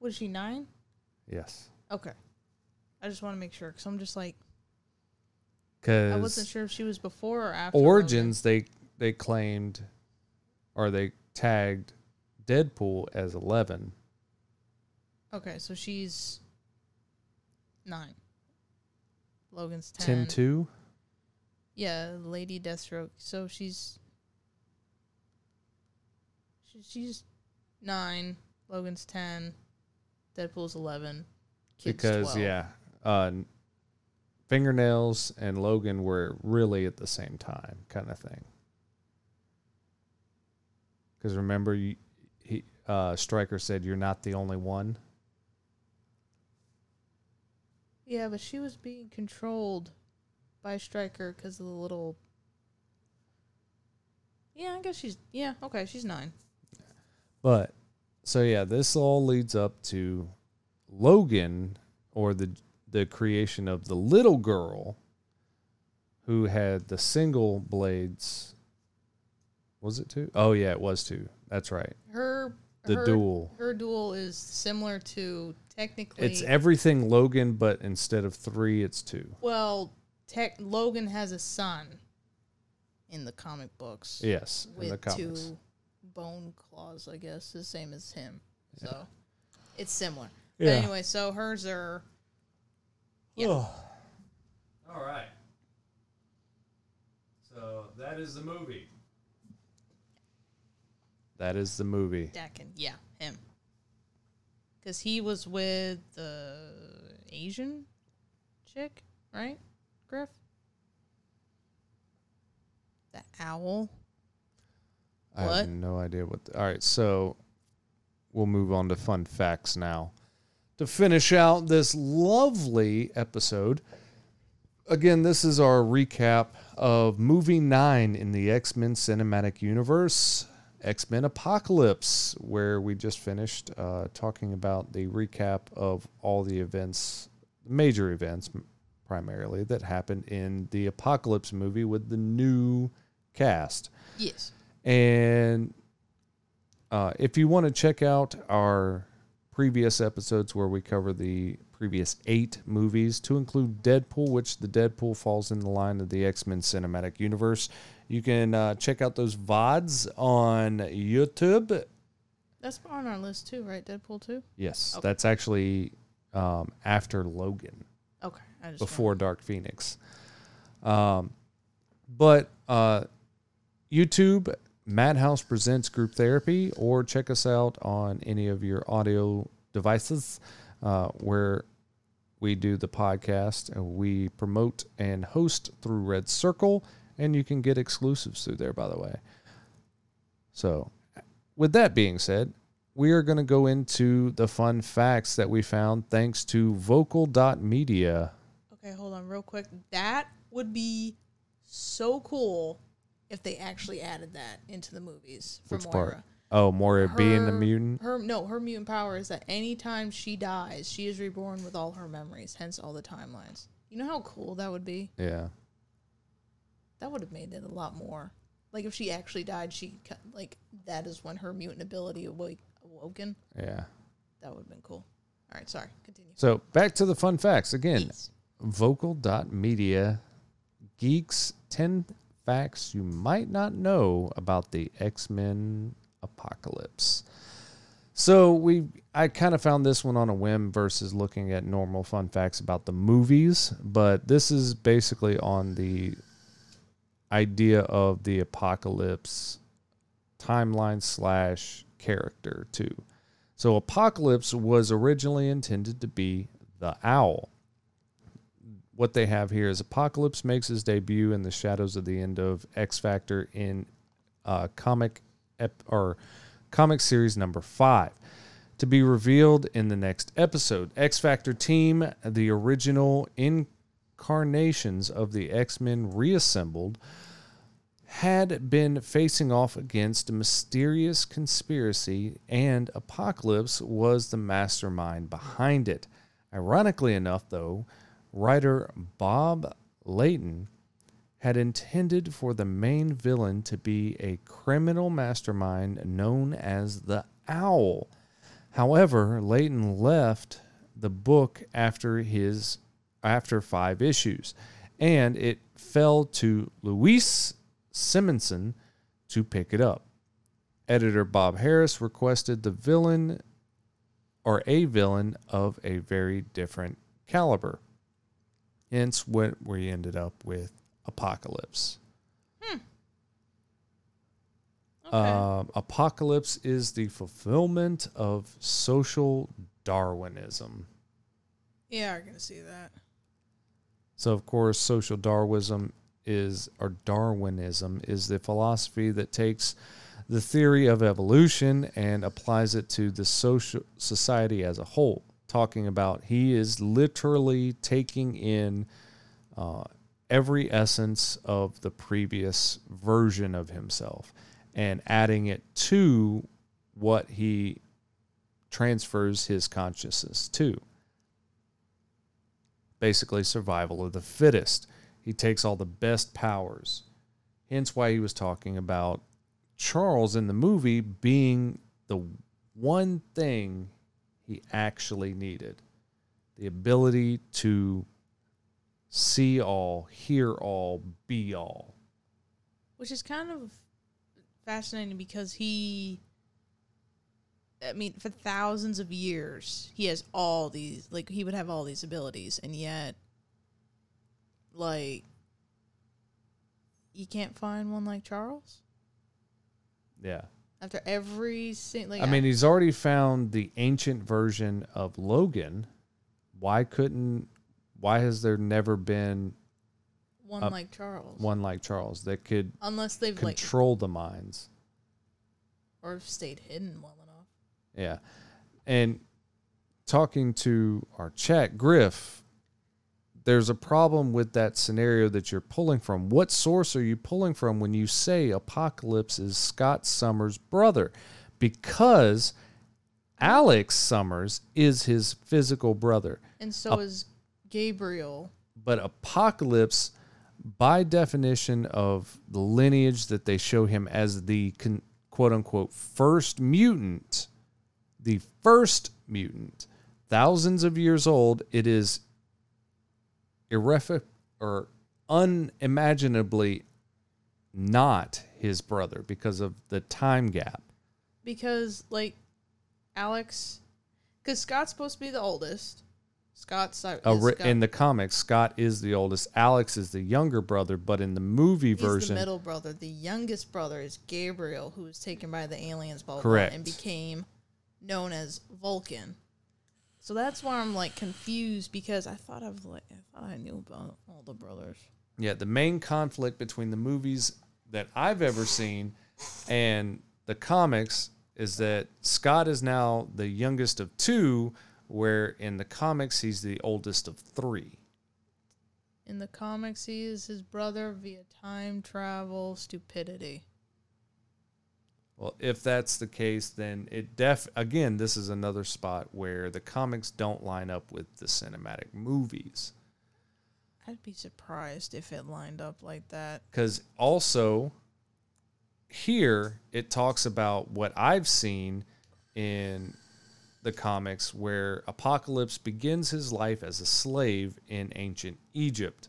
Was she nine? Yes. Okay, I just want to make sure because I'm just like Because I wasn't sure if she was before or after Origins, they they claimed, or they tagged Deadpool as 11. Okay, so she's nine. Logan's ten. Tim two. Yeah, Lady Deathstrike. So she's she- she's nine. Logan's ten. Deadpool's eleven. Kid's because 12. yeah, uh, fingernails and Logan were really at the same time, kind of thing. Because remember, you, he uh, Stryker said you're not the only one. Yeah, but she was being controlled by Stryker because of the little. Yeah, I guess she's yeah okay. She's nine. But so yeah, this all leads up to Logan or the the creation of the little girl who had the single blades. Was it two? Oh yeah, it was two. That's right. Her The her, duel. Her duel is similar to technically. It's everything Logan, but instead of three, it's two. well, tech Logan has a son in the comic books. Yes, in the comics. two bone claws, I guess, the same as him. So it's similar. But anyway, so hers are Yeah. All right. So that is the movie. That is the movie. Daken. Yeah, him. Because he was with the Asian chick, right? Griff? The owl. I have no idea what. The, all right, so we'll move on to fun facts now. To finish out this lovely episode, again, this is our recap of movie nine in the X Men cinematic universe, X Men Apocalypse, where we just finished uh, talking about the recap of all the events, major events primarily, that happened in the Apocalypse movie with the new cast. Yes. And uh, if you want to check out our previous episodes where we cover the previous eight movies, to include Deadpool, which the Deadpool falls in the line of the X Men cinematic universe, you can uh, check out those VODs on YouTube. That's on our list too, right? Deadpool 2? Yes, Okay. that's actually um, after Logan. Okay. I just before Dark Phoenix. Um, but uh, YouTube, Madhouse Presents Group Therapy, or check us out on any of your audio devices uh, where we do the podcast. And we promote and host through Red Circle, and you can get exclusives through there, by the way. So, with that being said, we are going to go into the fun facts that we found thanks to vocal.media. Okay, hold on real quick. That would be so cool if they actually added that into the movies for Which Moira. part? Oh, Moira being the mutant. Her no, her mutant power is that anytime she dies, she is reborn with all her memories, hence all the timelines. You know how cool that would be? Yeah. That would have made it a lot more. Like if she actually died, she like that is when her mutant ability awake, awoken. Yeah. That would have been cool. All right, sorry. Continue. So back to the fun facts again. Yes. Vocal.media geeks 10 facts you might not know about the X-Men apocalypse. So we I kind of found this one on a whim versus looking at normal fun facts about the movies, but this is basically on the idea of the apocalypse timeline slash character too. So Apocalypse was originally intended to be the owl. What they have here is Apocalypse makes his debut in the shadows of the end of X Factor in uh, comic ep- or comic series number five, to be revealed in the next episode. X Factor team, the original incarnations of the X Men reassembled, had been facing off against a mysterious conspiracy, and Apocalypse was the mastermind behind it. Ironically enough, though, writer Bob Layton had intended for the main villain to be a criminal mastermind known as the Owl. However, Layton left the book after his after 5 issues and it fell to Louise Simonson to pick it up. Editor Bob Harras requested the villain or a villain of a very different caliber. Hence, what we ended up with Apocalypse. Okay. Um, apocalypse is the fulfillment of social Darwinism. yeah, I can see that. So, of course, social Darwinism is, or Darwinism is the philosophy that takes the theory of evolution and applies it to the social society as a whole. Talking about he is literally taking in uh, every essence of the previous version of himself and adding it to what he transfers his consciousness to basically survival of the fittest. He takes all the best powers. Hence why he was talking about Charles in the movie being the one thing he actually needed the ability to see all, hear all, be all. Which is kind of fascinating because he I mean, for thousands of years, he has all these like he would have all these abilities and yet like you can't find one like Charles? Yeah. After every sing like I mean, he's already found the ancient version of Logan. Why couldn't, why has there never been one uh, like Charles. one like Charles that could Unless they've like control the minds? or stayed hidden well enough. Yeah. And talking to our chat, Griff, there's a problem with that scenario that you're pulling from. What source are you pulling from when you say Apocalypse is Scott Summers' brother? Because Alex Summers is his physical brother. And so Ap- is Gabriel. But Apocalypse, by definition of the lineage that they show him as the con- quote unquote first mutant, the first mutant, thousands of years old, it is irrefa- or unimaginably not his brother because of the time gap. because like Alex, because Scott's supposed to be the oldest. Scott's uh, ri- Scott- in the comics, Scott is the oldest. Alex is the younger brother, but in the movie he's version, the middle brother. The youngest brother is Gabriel, who was taken by the aliens, blah, Correct. and became known as Vulcan. So that's why I'm like confused because I thought I've like I thought I knew about all the brothers. Yeah, the main conflict between the movies that I've ever seen and the comics is that Scott is now the youngest of two, where in the comics he's the oldest of three. In the comics, he is his brother via time travel stupidity. Well, if that's the case, then it def again, this is another spot where the comics don't line up with the cinematic movies. I'd be surprised if it lined up like that. because also here it talks about what I've seen in the comics where Apocalypse begins his life as a slave in ancient Egypt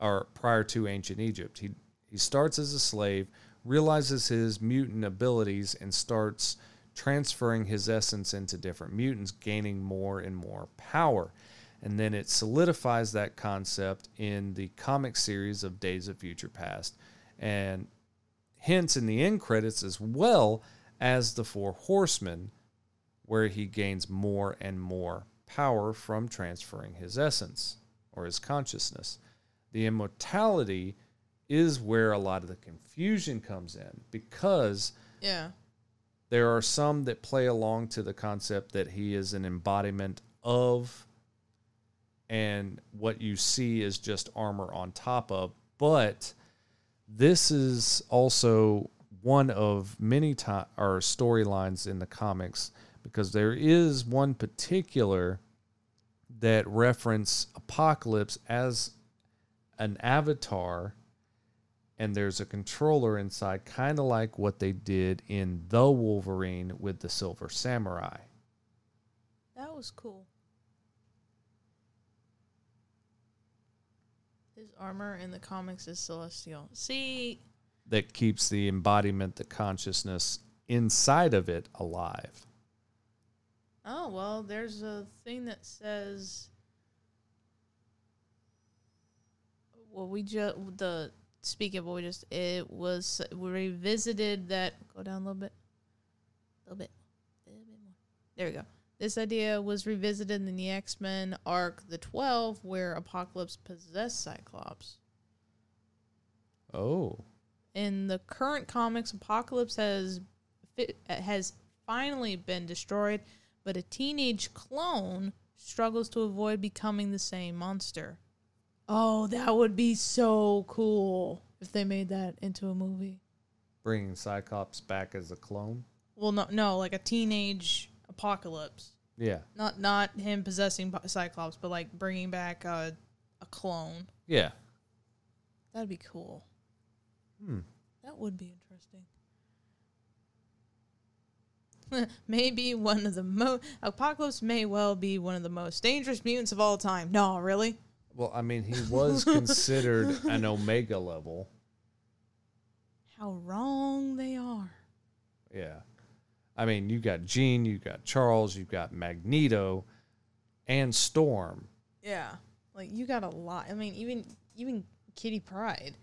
or prior to ancient Egypt. He he starts as a slave, realizes his mutant abilities and starts transferring his essence into different mutants, gaining more and more power. And then it solidifies that concept in the comic series of Days of Future Past. And hence in the end credits as well as the Four Horsemen, where he gains more and more power from transferring his essence or his consciousness. The immortality is where a lot of the confusion comes in because Yeah. there are some that play along to the concept that he is an embodiment of and what you see is just armor on top of but this is also one of many time or storylines in the comics because there is one particular that reference apocalypse as an avatar and there's a controller inside kind of like what they did in the wolverine with the silver samurai That was cool. His armor in the comics is celestial. See, that keeps the embodiment the consciousness inside of it alive Oh well, there's a thing that says. Well, we just the speaking of what we just it was we revisited that. Go down a little bit, a little bit, a little bit more. There we go. This idea was revisited in the X Men arc, the Twelve, where Apocalypse possessed Cyclops. Oh. In the current comics, Apocalypse has has finally been destroyed, but a teenage clone struggles to avoid becoming the same monster. Oh, that would be so cool if they made that into a movie. Bringing Cyclops back as a clone. Well, no, no, like a teenage Apocalypse, Yeah. not not him possessing Cyclops, but like bringing back a a clone. Yeah. That'd be cool. Hmm. That would be interesting. <laughs> Maybe one of the most Apocalypse may well be one of the most dangerous mutants of all time. No, really? Well, I mean, he <laughs> was considered an Omega level. How wrong they are. Yeah. I mean, you got Jean, you got Charles, you've got Magneto, and Storm. Yeah. Like you got a lot. I mean, even even Kitty Pryde.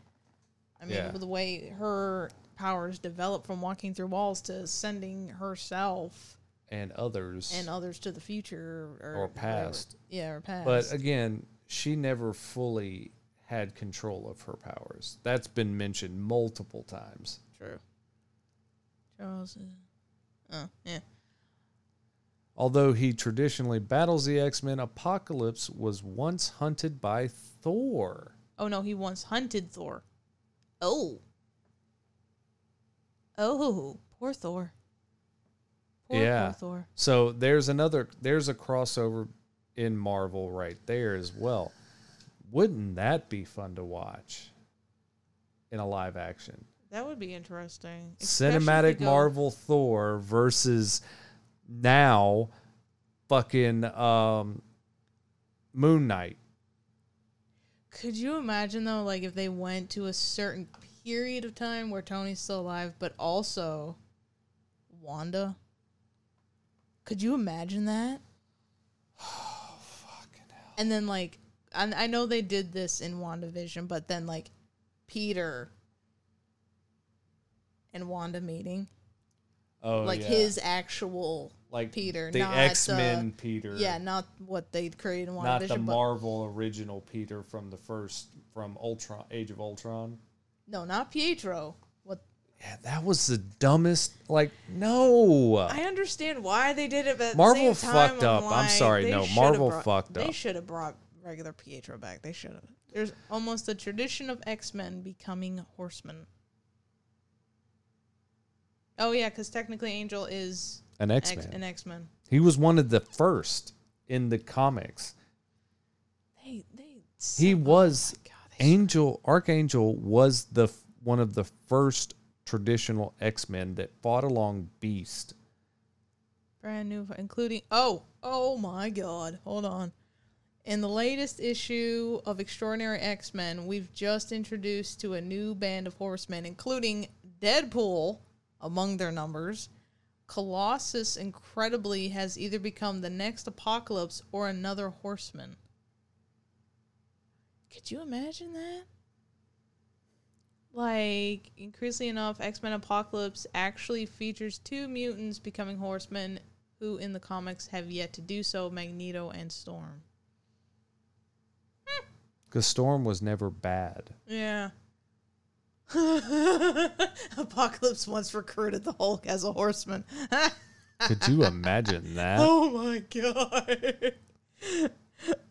I mean, Yeah. with the way her powers develop from walking through walls to sending herself and others. and others to the future or, Or whatever. past. Yeah, or past. But again, she never fully had control of her powers. That's been mentioned multiple times. True. Charles. Is, oh yeah. Although he traditionally battles the X Men, Apocalypse was once hunted by Thor. Oh no, he once hunted Thor. Oh. Oh, poor Thor. Poor, Yeah. poor Thor. So there's another there's a crossover in Marvel right there as well. Wouldn't that be fun to watch in a live action? That would be interesting. Especially Cinematic they go- Marvel Thor versus now fucking um Moon Knight. Could you imagine though, like if they went to a certain period of time where Tony's still alive, but also Wanda? Could you imagine that? <sighs> <sighs> <sighs> And then like I, I know they did this in WandaVision, but then like Peter and Wanda meeting, Oh like yeah. his actual like Peter, the not X Men uh, Peter. yeah, not what they created in WandaVision, not the Marvel original Peter from the first from Ultron Age of Ultron. no, not Pietro. Yeah, that was the dumbest. Like, no. I understand why they did it, but at the Marvel same time, fucked up. I'm sorry, no, Marvel brought- fucked They up. They should have brought regular Pietro back. They should have. There's almost a tradition of X Men becoming horsemen. Oh yeah, because technically Angel is An X X- Men. an X Men. he was one of the first in the comics. They they. He oh was Oh God, Angel. Archangel was the one of the first traditional X Men that fought along Beast. brand new, including oh oh my god, hold on. In the latest issue of Extraordinary X Men, we've just introduced to a new band of horsemen, including Deadpool among their numbers. Colossus, incredibly, has either become the next Apocalypse or another horseman. Could you imagine that? Like, increasingly enough, X Men Apocalypse actually features two mutants becoming horsemen who, in the comics, have yet to do so Magneto and Storm. Hmm. Because Storm was never bad. Yeah. <laughs> Apocalypse once recruited the Hulk as a horseman. Could you imagine <laughs> that? oh my god.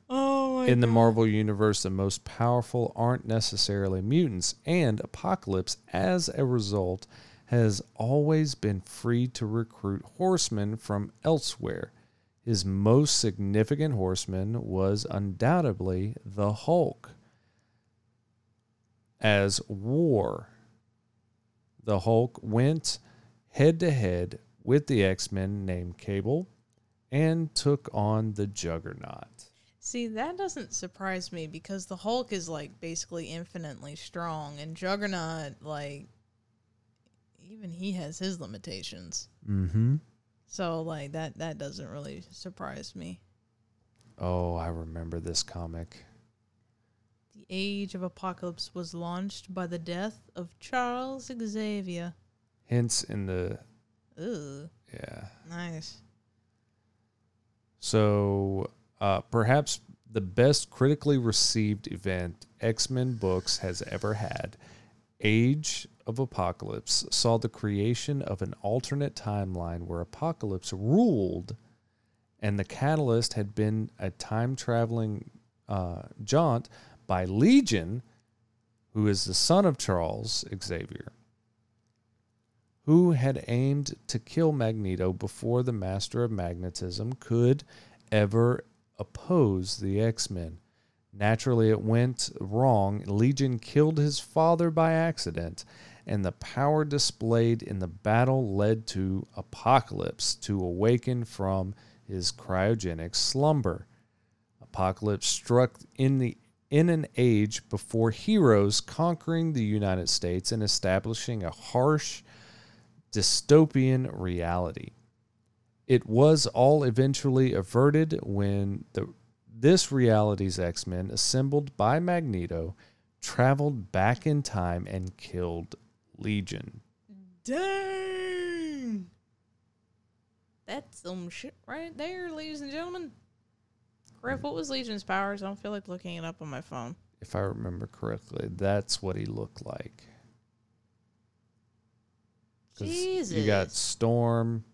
Oh In the Marvel Universe, the most powerful aren't necessarily mutants, and Apocalypse, as a result, has always been free to recruit horsemen from elsewhere. His most significant horseman was undoubtedly the Hulk. As war, the Hulk went head to head with the X Men named Cable and took on the Juggernaut. See, that doesn't surprise me because the Hulk is like basically infinitely strong and Juggernaut like even he has his limitations. Mm-hmm. So like that that doesn't really surprise me. Oh, I remember this comic. The Age of Apocalypse was launched by the death of Charles Xavier. Hints in the Ooh, yeah. nice. So uh, perhaps the best critically received event X Men books has ever had. Age of Apocalypse saw the creation of an alternate timeline where Apocalypse ruled, and the catalyst had been a time traveling uh, jaunt by Legion, who is the son of Charles Xavier, who had aimed to kill Magneto before the Master of Magnetism could ever oppose the X Men. Naturally, it went wrong. Legion killed his father by accident, and the power displayed in the battle led to Apocalypse to awaken from his cryogenic slumber. Apocalypse struck in the in an age before heroes conquering the United States and establishing a harsh dystopian reality. It was all eventually averted when the this reality's X-Men, assembled by Magneto, traveled back in time and killed Legion. Dang. That's some shit right there, ladies and gentlemen. Griff, what was Legion's powers? I don't feel like looking it up on my phone. If I remember correctly, that's what he looked like. Jesus. You got Storm.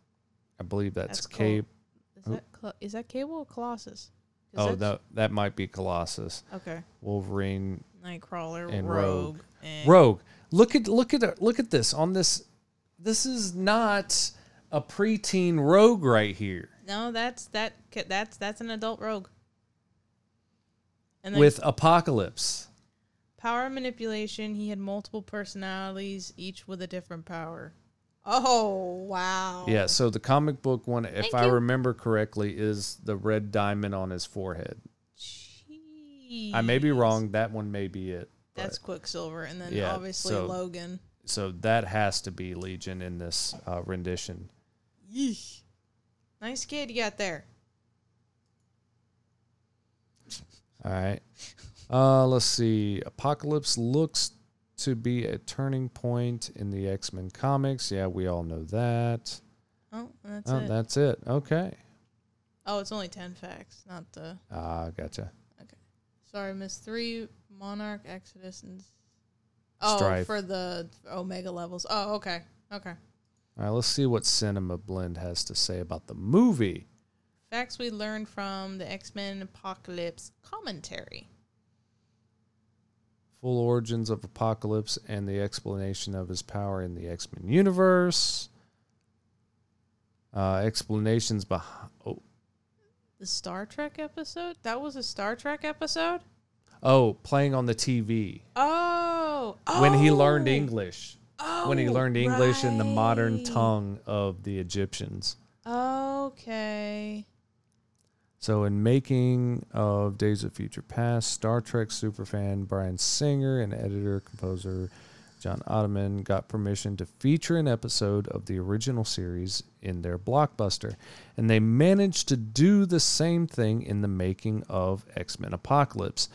I believe that's, That's. Cape. Is that, Col- is that Cable or Colossus? 'Cause Oh, that that might be Colossus. Okay. Wolverine, Nightcrawler, And Rogue. Rogue. and- Rogue. Look at look at look at this on this. This is not a preteen Rogue right here No, that's that. That's that's an adult Rogue. And with Apocalypse. power manipulation. He had multiple personalities, each with a different power. Oh wow! Yeah, so the comic book one, if Thank I you. remember correctly, is the red diamond on his forehead. I may be wrong. That one may be it. That's Quicksilver, and then Yeah, obviously so- Logan. so that has to be Legion in this uh, rendition. Yeesh. Nice kid you got there. All right. Uh, let's see. Apocalypse looks to be a turning point in the X Men comics. Yeah, we all know that. Oh, that's oh, it. that's it. Okay. oh, it's only ten facts, not the. Ah, gotcha. Okay. Sorry, missed Three, Monarch, Exodus, and. Oh, Strife. for the Omega levels. Oh, okay, okay. All right, let's see what Cinema Blend has to say about the movie. Facts we learned from the X Men Apocalypse commentary. Full origins of Apocalypse and the explanation of his power in the X Men universe. Uh, explanations behind. Oh, The Star Trek episode? That was a Star Trek episode? oh, playing on the TV Oh. when he learned oh, English. Oh, when he learned English in the modern tongue of the Egyptians. Okay. So, in making of Days of Future Past, Star Trek superfan Bryan Singer and editor composer John Ottman got permission to feature an episode of the original series in their blockbuster, and they managed to do the same thing in the making of X Men Apocalypse.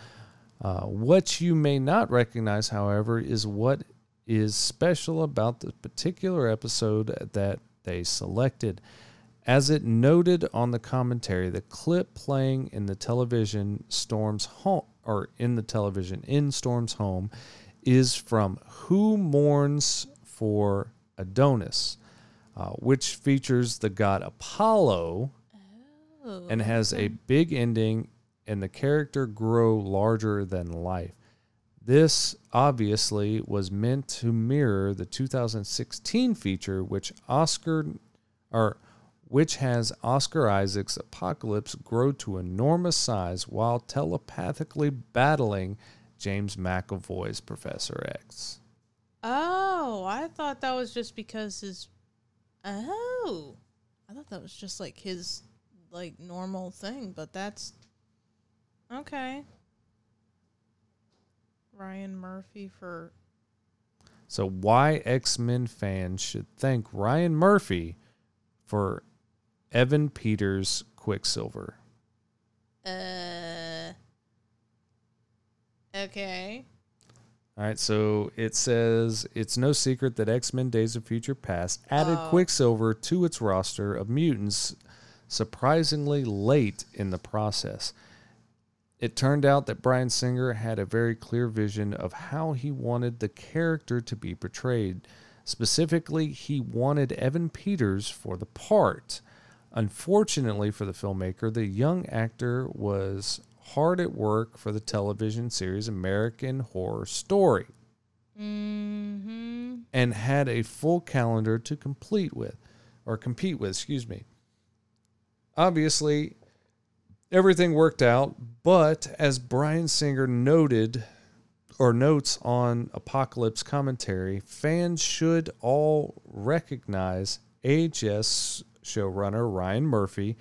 Uh, what you may not recognize, however, is what is special about the particular episode that they selected. As it noted on the commentary, the clip playing in the television Storm's home or in the television in Storm's home is from Who Mourns for Adonis, uh, which features the god Apollo Oh. and has a big ending and the character grow larger than life. This obviously was meant to mirror the 2016 feature which Oscar or which has Oscar Isaac's Apocalypse grow to enormous size while telepathically battling James McAvoy's Professor X. Oh, I thought that was just because his. Oh, I thought that was just like his like normal thing, but that's okay. Ryan Murphy for So why X-Men fans should thank Ryan Murphy for Evan Peters Quicksilver. Uh. Okay. All right, so it says it's no secret that X Men Days of Future Past added Oh. Quicksilver to its roster of mutants surprisingly late in the process. It turned out that Bryan Singer had a very clear vision of how he wanted the character to be portrayed. Specifically, he wanted Evan Peters for the part. Unfortunately for the filmmaker, the young actor was hard at work for the television series American Horror Story Mm-hmm. and had a full calendar to complete with or compete with, excuse me. Obviously, everything worked out, but as Bryan Singer noted or notes on Apocalypse commentary, fans should all recognize AHS showrunner Ryan Murphy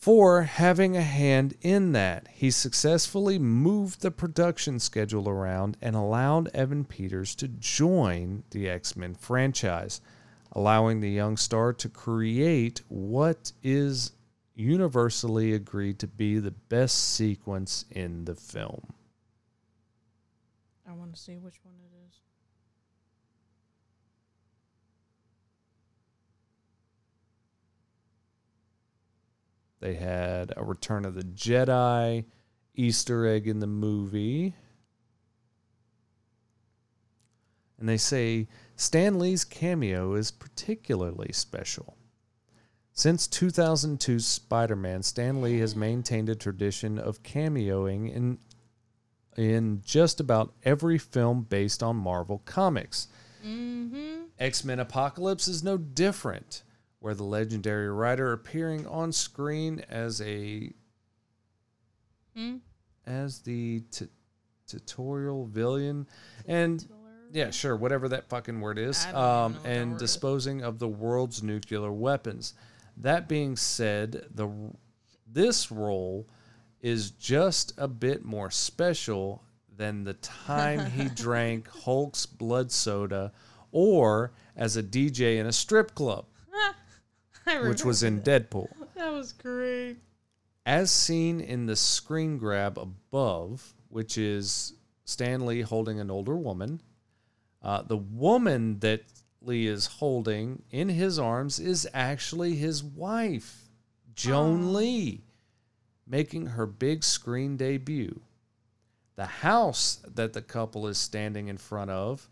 for having a hand in that. He successfully moved the production schedule around and allowed Evan Peters to join the X Men franchise, allowing the young star to create what is universally agreed to be the best sequence in the film. I want to see which one is. They had a Return of the Jedi Easter egg in the movie. And they say Stan Lee's cameo is particularly special. Since 2002's Spider Man, Stan Lee has maintained a tradition of cameoing in, in just about every film based on Marvel Comics. Mm-hmm. X Men Apocalypse is no different, where the legendary writer appearing on screen as a Hmm? as the t- tutorial villain and yeah, sure, whatever that fucking word is, I don't even um, know what that and word is. disposing of the world's nuclear weapons. That being said, the this role is just a bit more special than the time he <laughs> drank Hulk's blood soda or as a DJ in a strip club, <laughs> which was in Deadpool. that. Was great. As seen in the screen grab above, which is Stan Lee holding an older woman, uh, the woman that Lee is holding in his arms is actually his wife, Joan Aw. Lee, making her big screen debut. The house that the couple is standing in front of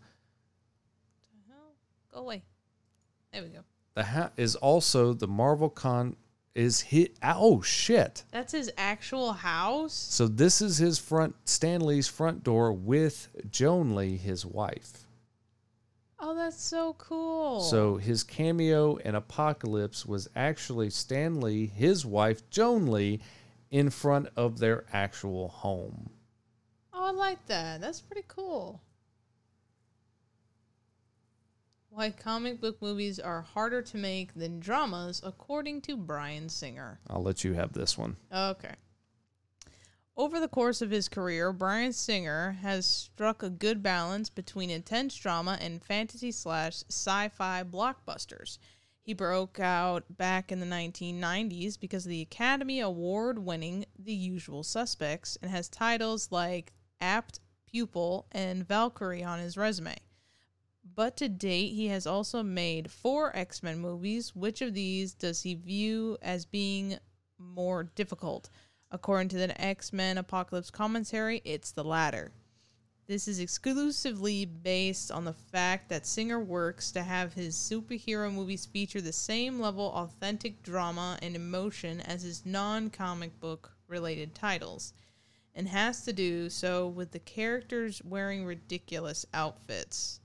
Go away. There we go. The ha- is also the Marvel Con is hit. Oh shit! That's his actual house. So this is his front, Stan Lee's front door with Joan Lee, his wife. Oh, that's so cool. So his cameo in Apocalypse was actually Stan Lee, his wife Joan Lee, in front of their actual home. Oh, I like that. That's pretty cool. Why comic book movies are harder to make than dramas, according to Bryan Singer. I'll let you have this one. Okay. Over the course of his career, Bryan Singer has struck a good balance between intense drama and fantasy slash sci fi blockbusters. He broke out back in the 1990s because of the Academy Award winning The Usual Suspects and has titles like Apt Pupil and Valkyrie on his resume. But to date, he has also made four X Men movies. Which of these does he view as being more difficult? According to the X Men Apocalypse commentary, it's the latter. This is exclusively based on the fact that Singer works to have his superhero movies feature the same level of authentic drama and emotion as his non comic book related titles, and has to do so with the characters wearing ridiculous outfits.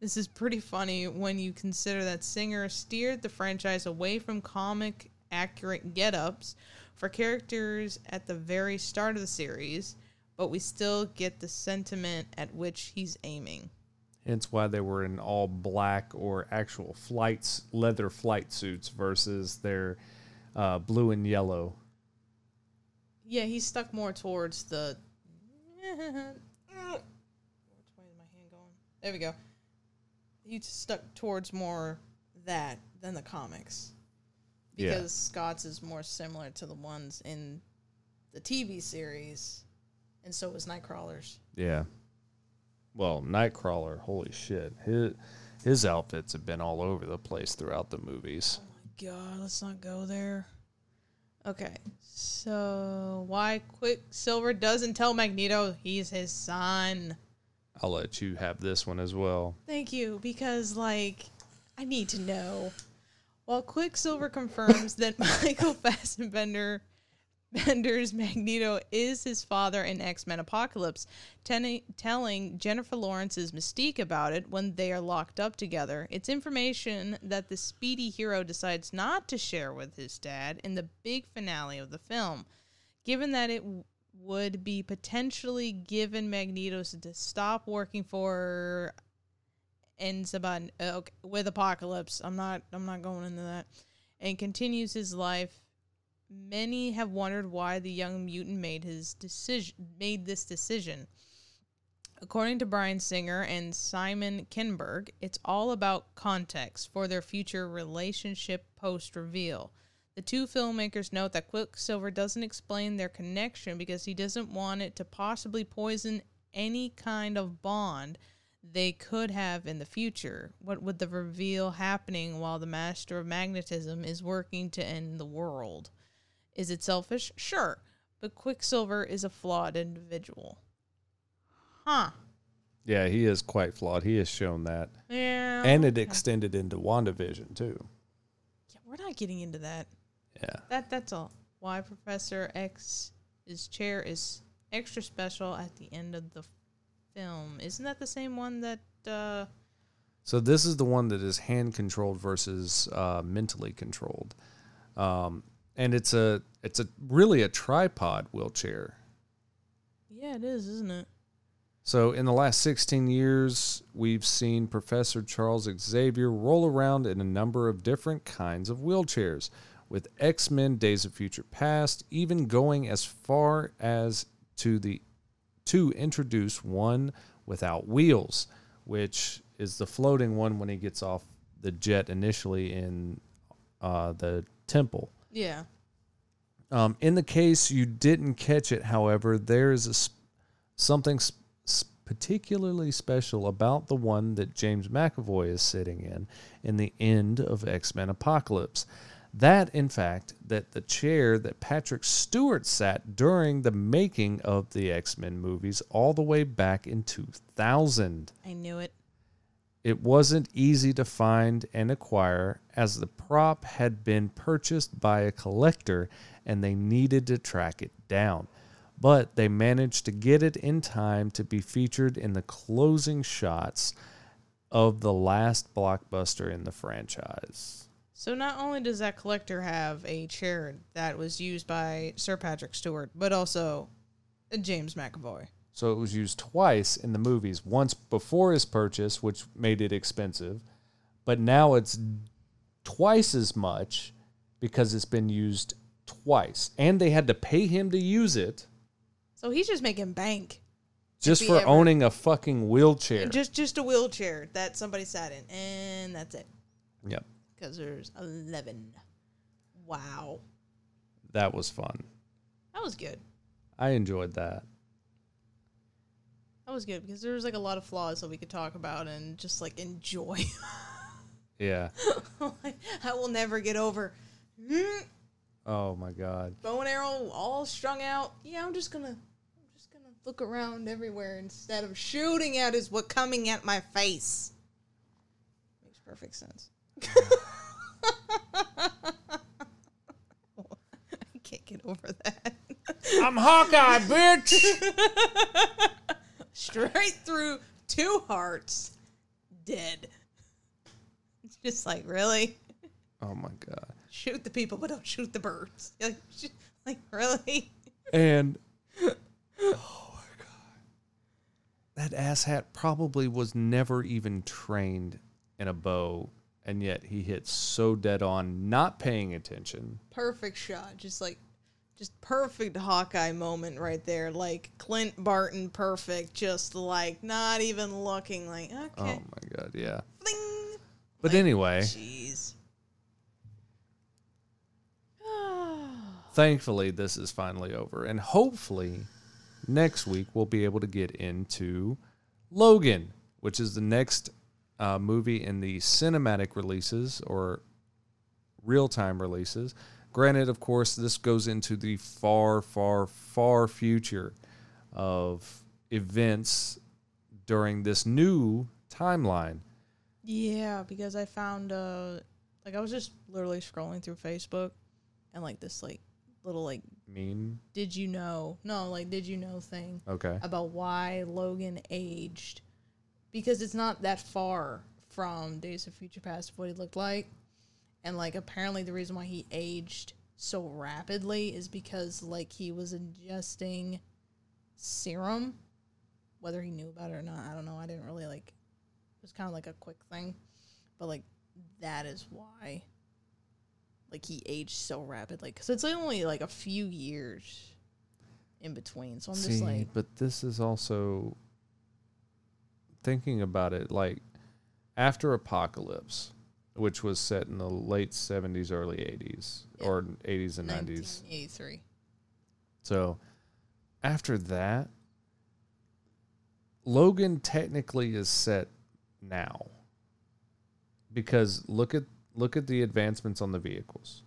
This is pretty funny when you consider that Singer steered the franchise away from comic accurate get ups for characters at the very start of the series, but we still get the sentiment at which he's aiming. Hence why they were in all black or actual flights, leather flight suits versus their uh, blue and yellow. Yeah, he stuck more towards the. <laughs> Which way is my hand going? There we go. He stuck towards more that than the comics Yeah. because Scott's is more similar to the ones in the TV series, and so was Nightcrawler's. Yeah. Well, Nightcrawler, holy shit. His his outfits have been all over the place throughout the movies. Oh my god, let's not go there. Okay, so why Quicksilver doesn't tell Magneto he's his son? I'll let you have this one as well. Thank you, because like I need to know. While Quicksilver confirms <laughs> that Michael Fassbender Bender's Magneto is his father in X Men Apocalypse, ten- telling Jennifer Lawrence's Mystique about it when they are locked up together. It's information that the speedy hero decides not to share with his dad in the big finale of the film. Given that it would be potentially given Magneto to stop working for ends about uh, okay, with Apocalypse. I'm not I'm not going into that. And continues his life. Many have wondered why the young mutant made his decision made this decision. According to Bryan Singer and Simon Kinberg, it's all about context for their future relationship post reveal. The two filmmakers note that Quicksilver doesn't explain their connection because he doesn't want it to possibly poison any kind of bond they could have in the future. What would the reveal happening while the master of magnetism is working to end the world? Is it selfish? Sure. But Quicksilver is a flawed individual. Huh. Yeah, he is quite flawed. He has shown that. Yeah. And it okay. extended into WandaVision too. Yeah, we're not getting into that. Yeah. That that's all. Why Professor X's chair is extra special at the end of the film. Isn't that the same one that uh So this is the one that is hand controlled versus uh, mentally controlled, um, and it's a it's a really a tripod wheelchair. Yeah, it is, isn't it? So in the last 16 years, we've seen Professor Charles Xavier roll around in a number of different kinds of wheelchairs, with X-Men: Days of Future Past even going as far as to the to introduce one without wheels, which is the floating one when he gets off the jet initially in uh, the temple. Yeah. Um, in the case you didn't catch it, however, there is a, s- something s- s- particularly special about the one that James McAvoy is sitting in in the end of X Men Apocalypse. That, in fact, that the chair that Patrick Stewart sat during the making of the X Men movies all the way back in 2000. I knew it. It wasn't easy to find and acquire as the prop had been purchased by a collector and they needed to track it down. But they managed to get it in time to be featured in the closing shots of the last blockbuster in the franchise. So not only does that collector have a chair that was used by Sir Patrick Stewart, but also James McAvoy. So it was used twice in the movies, once before his purchase, which made it expensive, but now it's twice as much because it's been used twice. And they had to pay him to use it So he's just making bank. just for ever- owning a fucking wheelchair. Just just a wheelchair that somebody sat in, and that's it. yep. Because there's eleven. Wow, That was fun. that was good. I enjoyed that. That was good because there was like a lot of flaws that we could talk about and just like enjoy. <laughs> Yeah. I will never get over. Mm, Oh my god. bow and arrow all strung out. Yeah, I'm just gonna, I'm just gonna look around everywhere instead of shooting at is what coming at my face. Makes perfect sense. I can't get over that. I'm Hawkeye, bitch. <laughs> Straight through two hearts, dead. It's just like really oh my god. shoot the people, but don't shoot the birds. <laughs> Like, sh- like really. And <laughs> oh my god, that asshat probably was never even trained in a bow, and yet he hits so dead on, not paying attention. Perfect shot, just like, just perfect Hawkeye moment right there, like Clint Barton, perfect, just like not even looking, like okay. Oh my god, yeah. But like, anyway, jeez. <sighs> thankfully, this is finally over, and hopefully, next week we'll be able to get into Logan, which is the next uh, movie in the cinematic releases or real time releases. Granted, of course, this goes into the far, far, far future of events during this new timeline. Yeah, because I found uh like I was just literally scrolling through Facebook and like this like little like Mean, did you know no like did you know thing okay. about why Logan aged because it's not that far from Days of Future Past of what he looked like. And like apparently the reason why he aged so rapidly is because like he was ingesting serum whether he knew about it or not I don't know. I didn't really like it was kind of like a quick thing. But like that is why like he aged so rapidly because it's only like a few years in between. So I'm See, just like but this is also thinking about it like after Apocalypse, which was set in the late 70s, early 80s, Yeah. or 80s and 90s. 1983 So after that, Logan technically is set now. Because look at look at the advancements on the vehicles.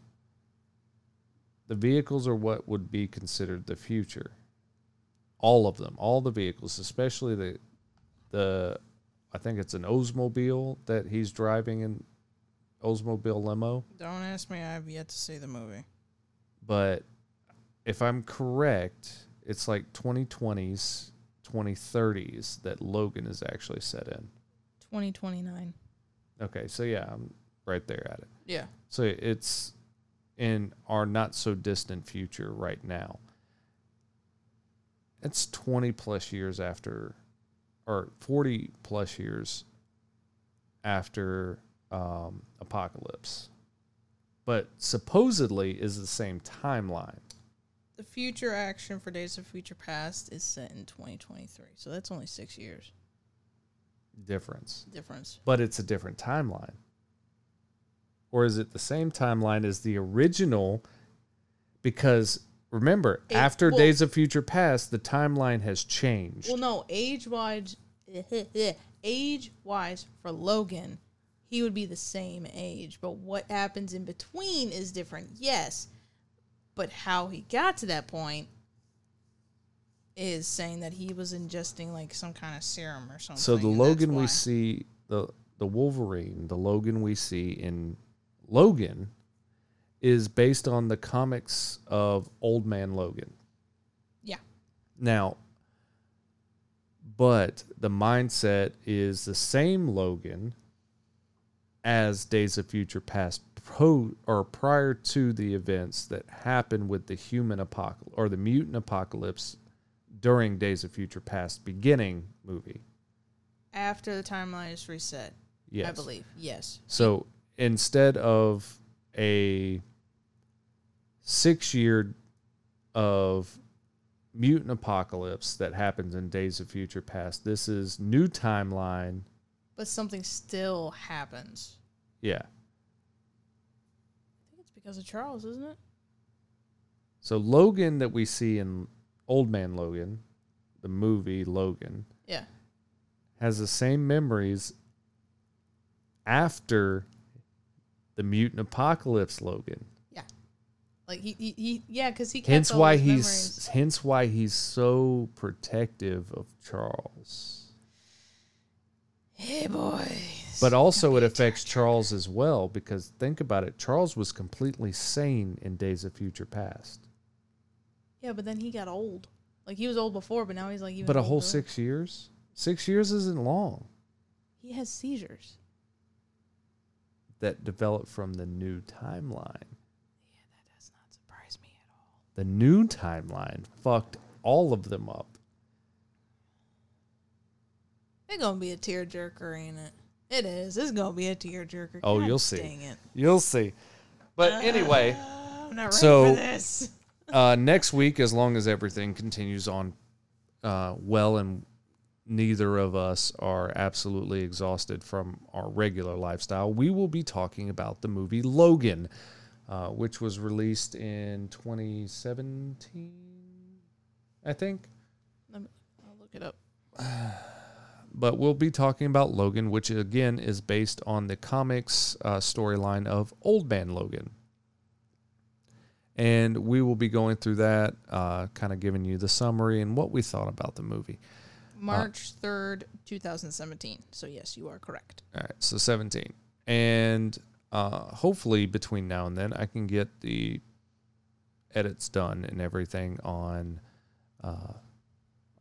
The vehicles are what would be considered the future. All of them, all the vehicles, especially the the I think it's an Oldsmobile that he's driving in Oldsmobile limo. Don't ask me. I have yet to see the movie. but if I'm correct, it's like 2020s, 2030s that Logan is actually set in. 2029. Okay, so yeah, I'm right there at it. Yeah. So it's in our not so distant future right now. It's 20 plus years after, or 40 plus years after um, Apocalypse, but supposedly is the same timeline. The future action for Days of Future Past is set in 2023. So that's only six years difference. difference. but it's a different timeline. Or is it the same timeline as the original? Because remember, It- after well- Days of Future Past, the timeline has changed. Well, no, age wise, <laughs> age wise for Logan, he would be the same age. But what happens in between is different. Yes, but how he got to that point is saying that he was ingesting like some kind of serum or something. so the Logan we see, the the Wolverine, the Logan we see in Logan, is based on the comics of Old Man Logan. Yeah. Now, but the mindset is the same Logan as Days of Future Past pro or prior to the events that happened with the human apocalypse or the mutant apocalypse during Days of Future Past beginning movie. after the timeline is reset. Yes. I believe. Yes. So instead of a six year of mutant apocalypse that happens in Days of Future Past, this is new timeline. But something still happens. Yeah. I think it's because of Charles, isn't it? So Logan that we see in Old Man Logan, the movie Logan, Yeah. has the same memories after the mutant apocalypse Logan. Yeah, like he, he, he yeah, because he Hence why he's memories. hence why he's so protective of Charles. Hey boy. But also it affects Charles as well because think about it, Charles was completely sane in Days of Future Past. Yeah, but then he got old. Like he was old before, but now he's like even. But a whole 6 years? 6 years isn't long. He has seizures. That developed from the new timeline. Yeah, that does not surprise me at all. The new timeline fucked all of them up. It's gonna be a tearjerker, ain't it? It is. It's gonna be a tearjerker. Oh, God you'll see. Dang it. You'll see. But anyway, I'm not ready So- for this. uh, next week, as long as everything continues on uh, well and neither of us are absolutely exhausted from our regular lifestyle, we will be talking about the movie Logan. uh, which was released in 2017, I think. I'll look it up. <sighs> But we'll be talking about Logan, which again is based on the comics uh, storyline of Old Man Logan. And we will be going through that, uh, kind of giving you the summary and what we thought about the movie. March 3rd, 2017. So, yes, you are correct. All right, so 17. And uh, hopefully between now and then, I can get the edits done and everything on uh,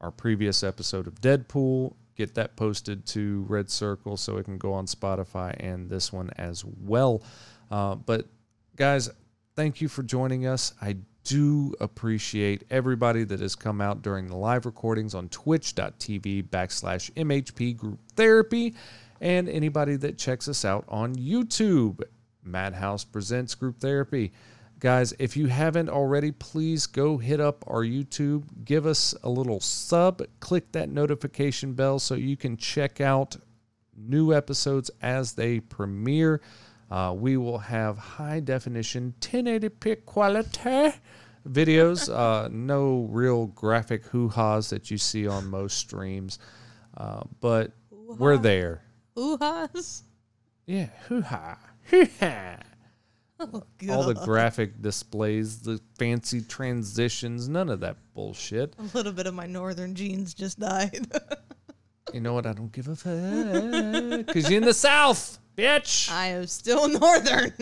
our previous episode of Deadpool. Get that posted to Red Circle so it can go on Spotify and this one as well. Uh, but guys, thank you for joining us. I do appreciate everybody that has come out during the live recordings on twitch.tv backslash MHP Group Therapy and anybody that checks us out on YouTube. Madhouse Presents Group Therapy. Guys, if you haven't already, please go hit up our YouTube, give us a little sub, click that notification bell so you can check out new episodes as they premiere. Uh, we will have high definition 1080p quality videos, uh, no real graphic hoo ha's that you see on most streams, uh, but we're there. Yeah, hoo ha, hoo ha. <laughs> Oh, All the graphic displays, the fancy transitions, none of that bullshit. A little bit of my northern genes just died. <laughs> You know what? I don't give a fuck because you're in the South, bitch. I am still <laughs> northern.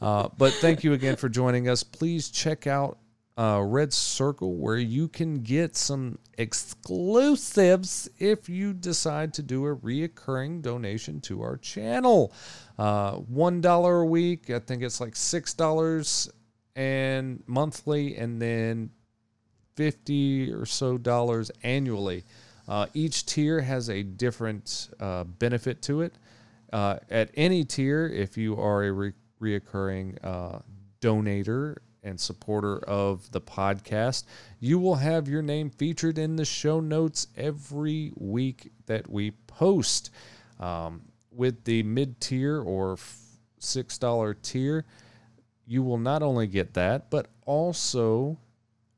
Uh, but thank you again for joining us. Please check out uh, Red Circle where you can get some exclusives if you decide to do a reoccurring donation to our channel. Uh, One dollar a week. I think it's like six dollars and monthly, and then fifty or so dollars annually. Uh, each tier has a different uh, benefit to it. Uh, at any tier, if you are a re- reoccurring uh, donator and supporter of the podcast, you will have your name featured in the show notes every week that we post. Um, with the mid tier or $6 tier, you will not only get that, but also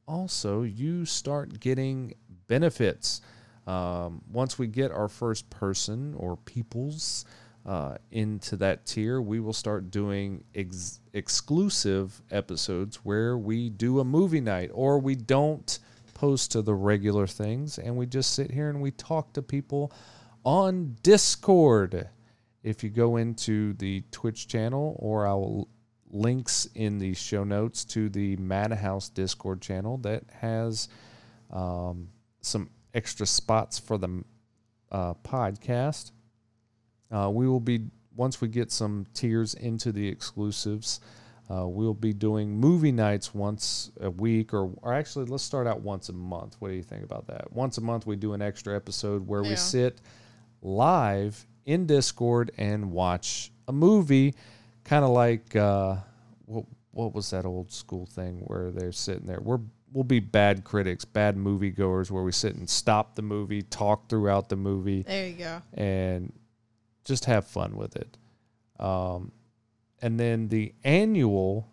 also you start getting benefits. Um, once we get our first person or peoples uh, into that tier, we will start doing ex- exclusive episodes where we do a movie night or we don't post to the regular things and we just sit here and we talk to people on Discord. If you go into the Twitch channel or our links in the show notes to the Madhouse Discord channel that has um, some extra spots for the uh, podcast. Uh, we will be once we get some tiers into the exclusives. Uh, we'll be doing movie nights once a week, or, or actually, let's start out once a month. What do you think about that? Once a month, we do an extra episode where we sit live in Discord and watch a movie, kind of like uh, what what was that old school thing where they're sitting there? We're we'll be bad critics, bad moviegoers, where we sit and stop the movie, talk throughout the movie, there you go. and just have fun with it. Um, and then the annual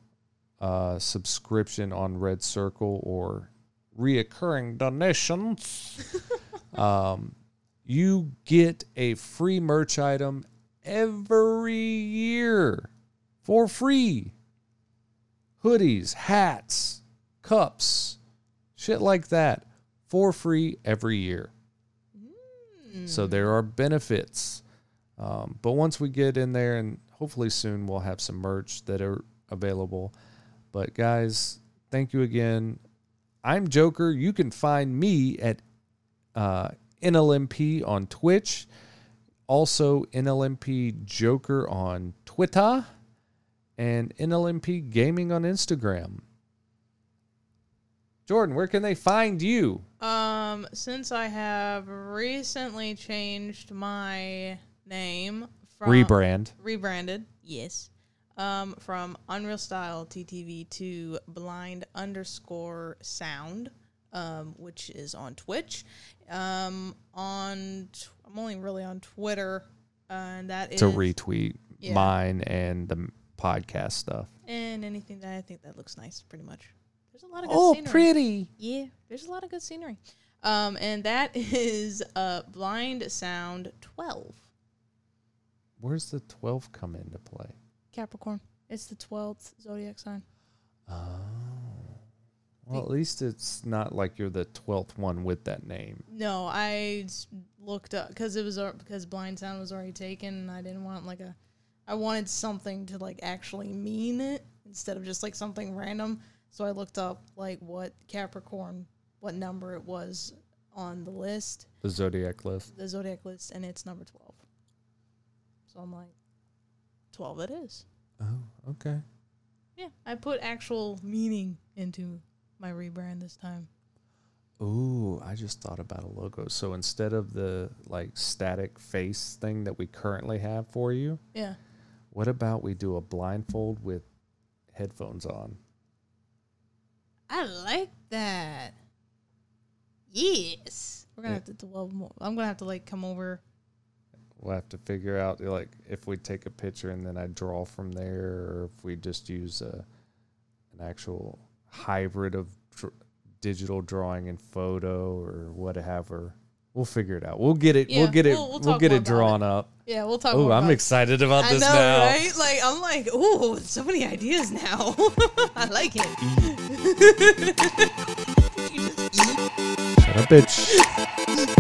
uh, subscription on Red Circle or reoccurring donations, <laughs> um, you get a free merch item every year for free. Hoodies, hats, cups, shit like that for free every year. So there are benefits. Um, but once we get in there, and hopefully soon we'll have some merch that are available. But guys, thank you again. I'm Joker. You can find me at uh, NLMP on Twitch, also NLMP Joker on Twitter, and NLMP Gaming on Instagram. Jordan, where can they find you? Um, since I have recently changed my name from Rebrand. rebranded, yes, um, from Unreal Style TTV to Blind underscore Sound, um, which is on Twitch. Um, on t- I'm only really on Twitter, uh, and that is to retweet Yeah. mine and the podcast stuff. and anything that I think that looks nice, pretty much. There's a lot of good Oh, scenery. pretty. Yeah, there's a lot of good scenery. Um, and that <laughs> is uh, Blind Sound 12. Where's the 12 come into play? Capricorn. It's the 12th zodiac sign. Oh. Well, at least it's not like you're the 12th one with that name. No, I looked up because it was because Blind Sound was already taken, and I didn't want like a. I wanted something to like actually mean it instead of just like something random. So I looked up like what Capricorn, what number it was on the list, The zodiac list. the zodiac list, and it's number 12. So I'm like, 12 it is. Oh, okay. Yeah, I put actual meaning into my rebrand this time. Ooh, I just thought about a logo. So instead of the like static face thing that we currently have for you, Yeah. what about we do a blindfold with headphones on? I like that. Yes. We're gonna Yeah. have to do well more. I'm gonna have to like come over. We'll have to figure out like if we take a picture and then I draw from there, or if we just use a an actual hybrid of dr- digital drawing and photo or whatever. We'll figure it out. We'll get it. Yeah, we'll get it. we'll- we'll We'll, get it drawn up. Yeah, we'll talk. Oh, I'm about excited about I this know, now. right? Like I'm like, ooh, <laughs> so many ideas now. <laughs> I like it. You just eat. Shut up, bitch. <laughs>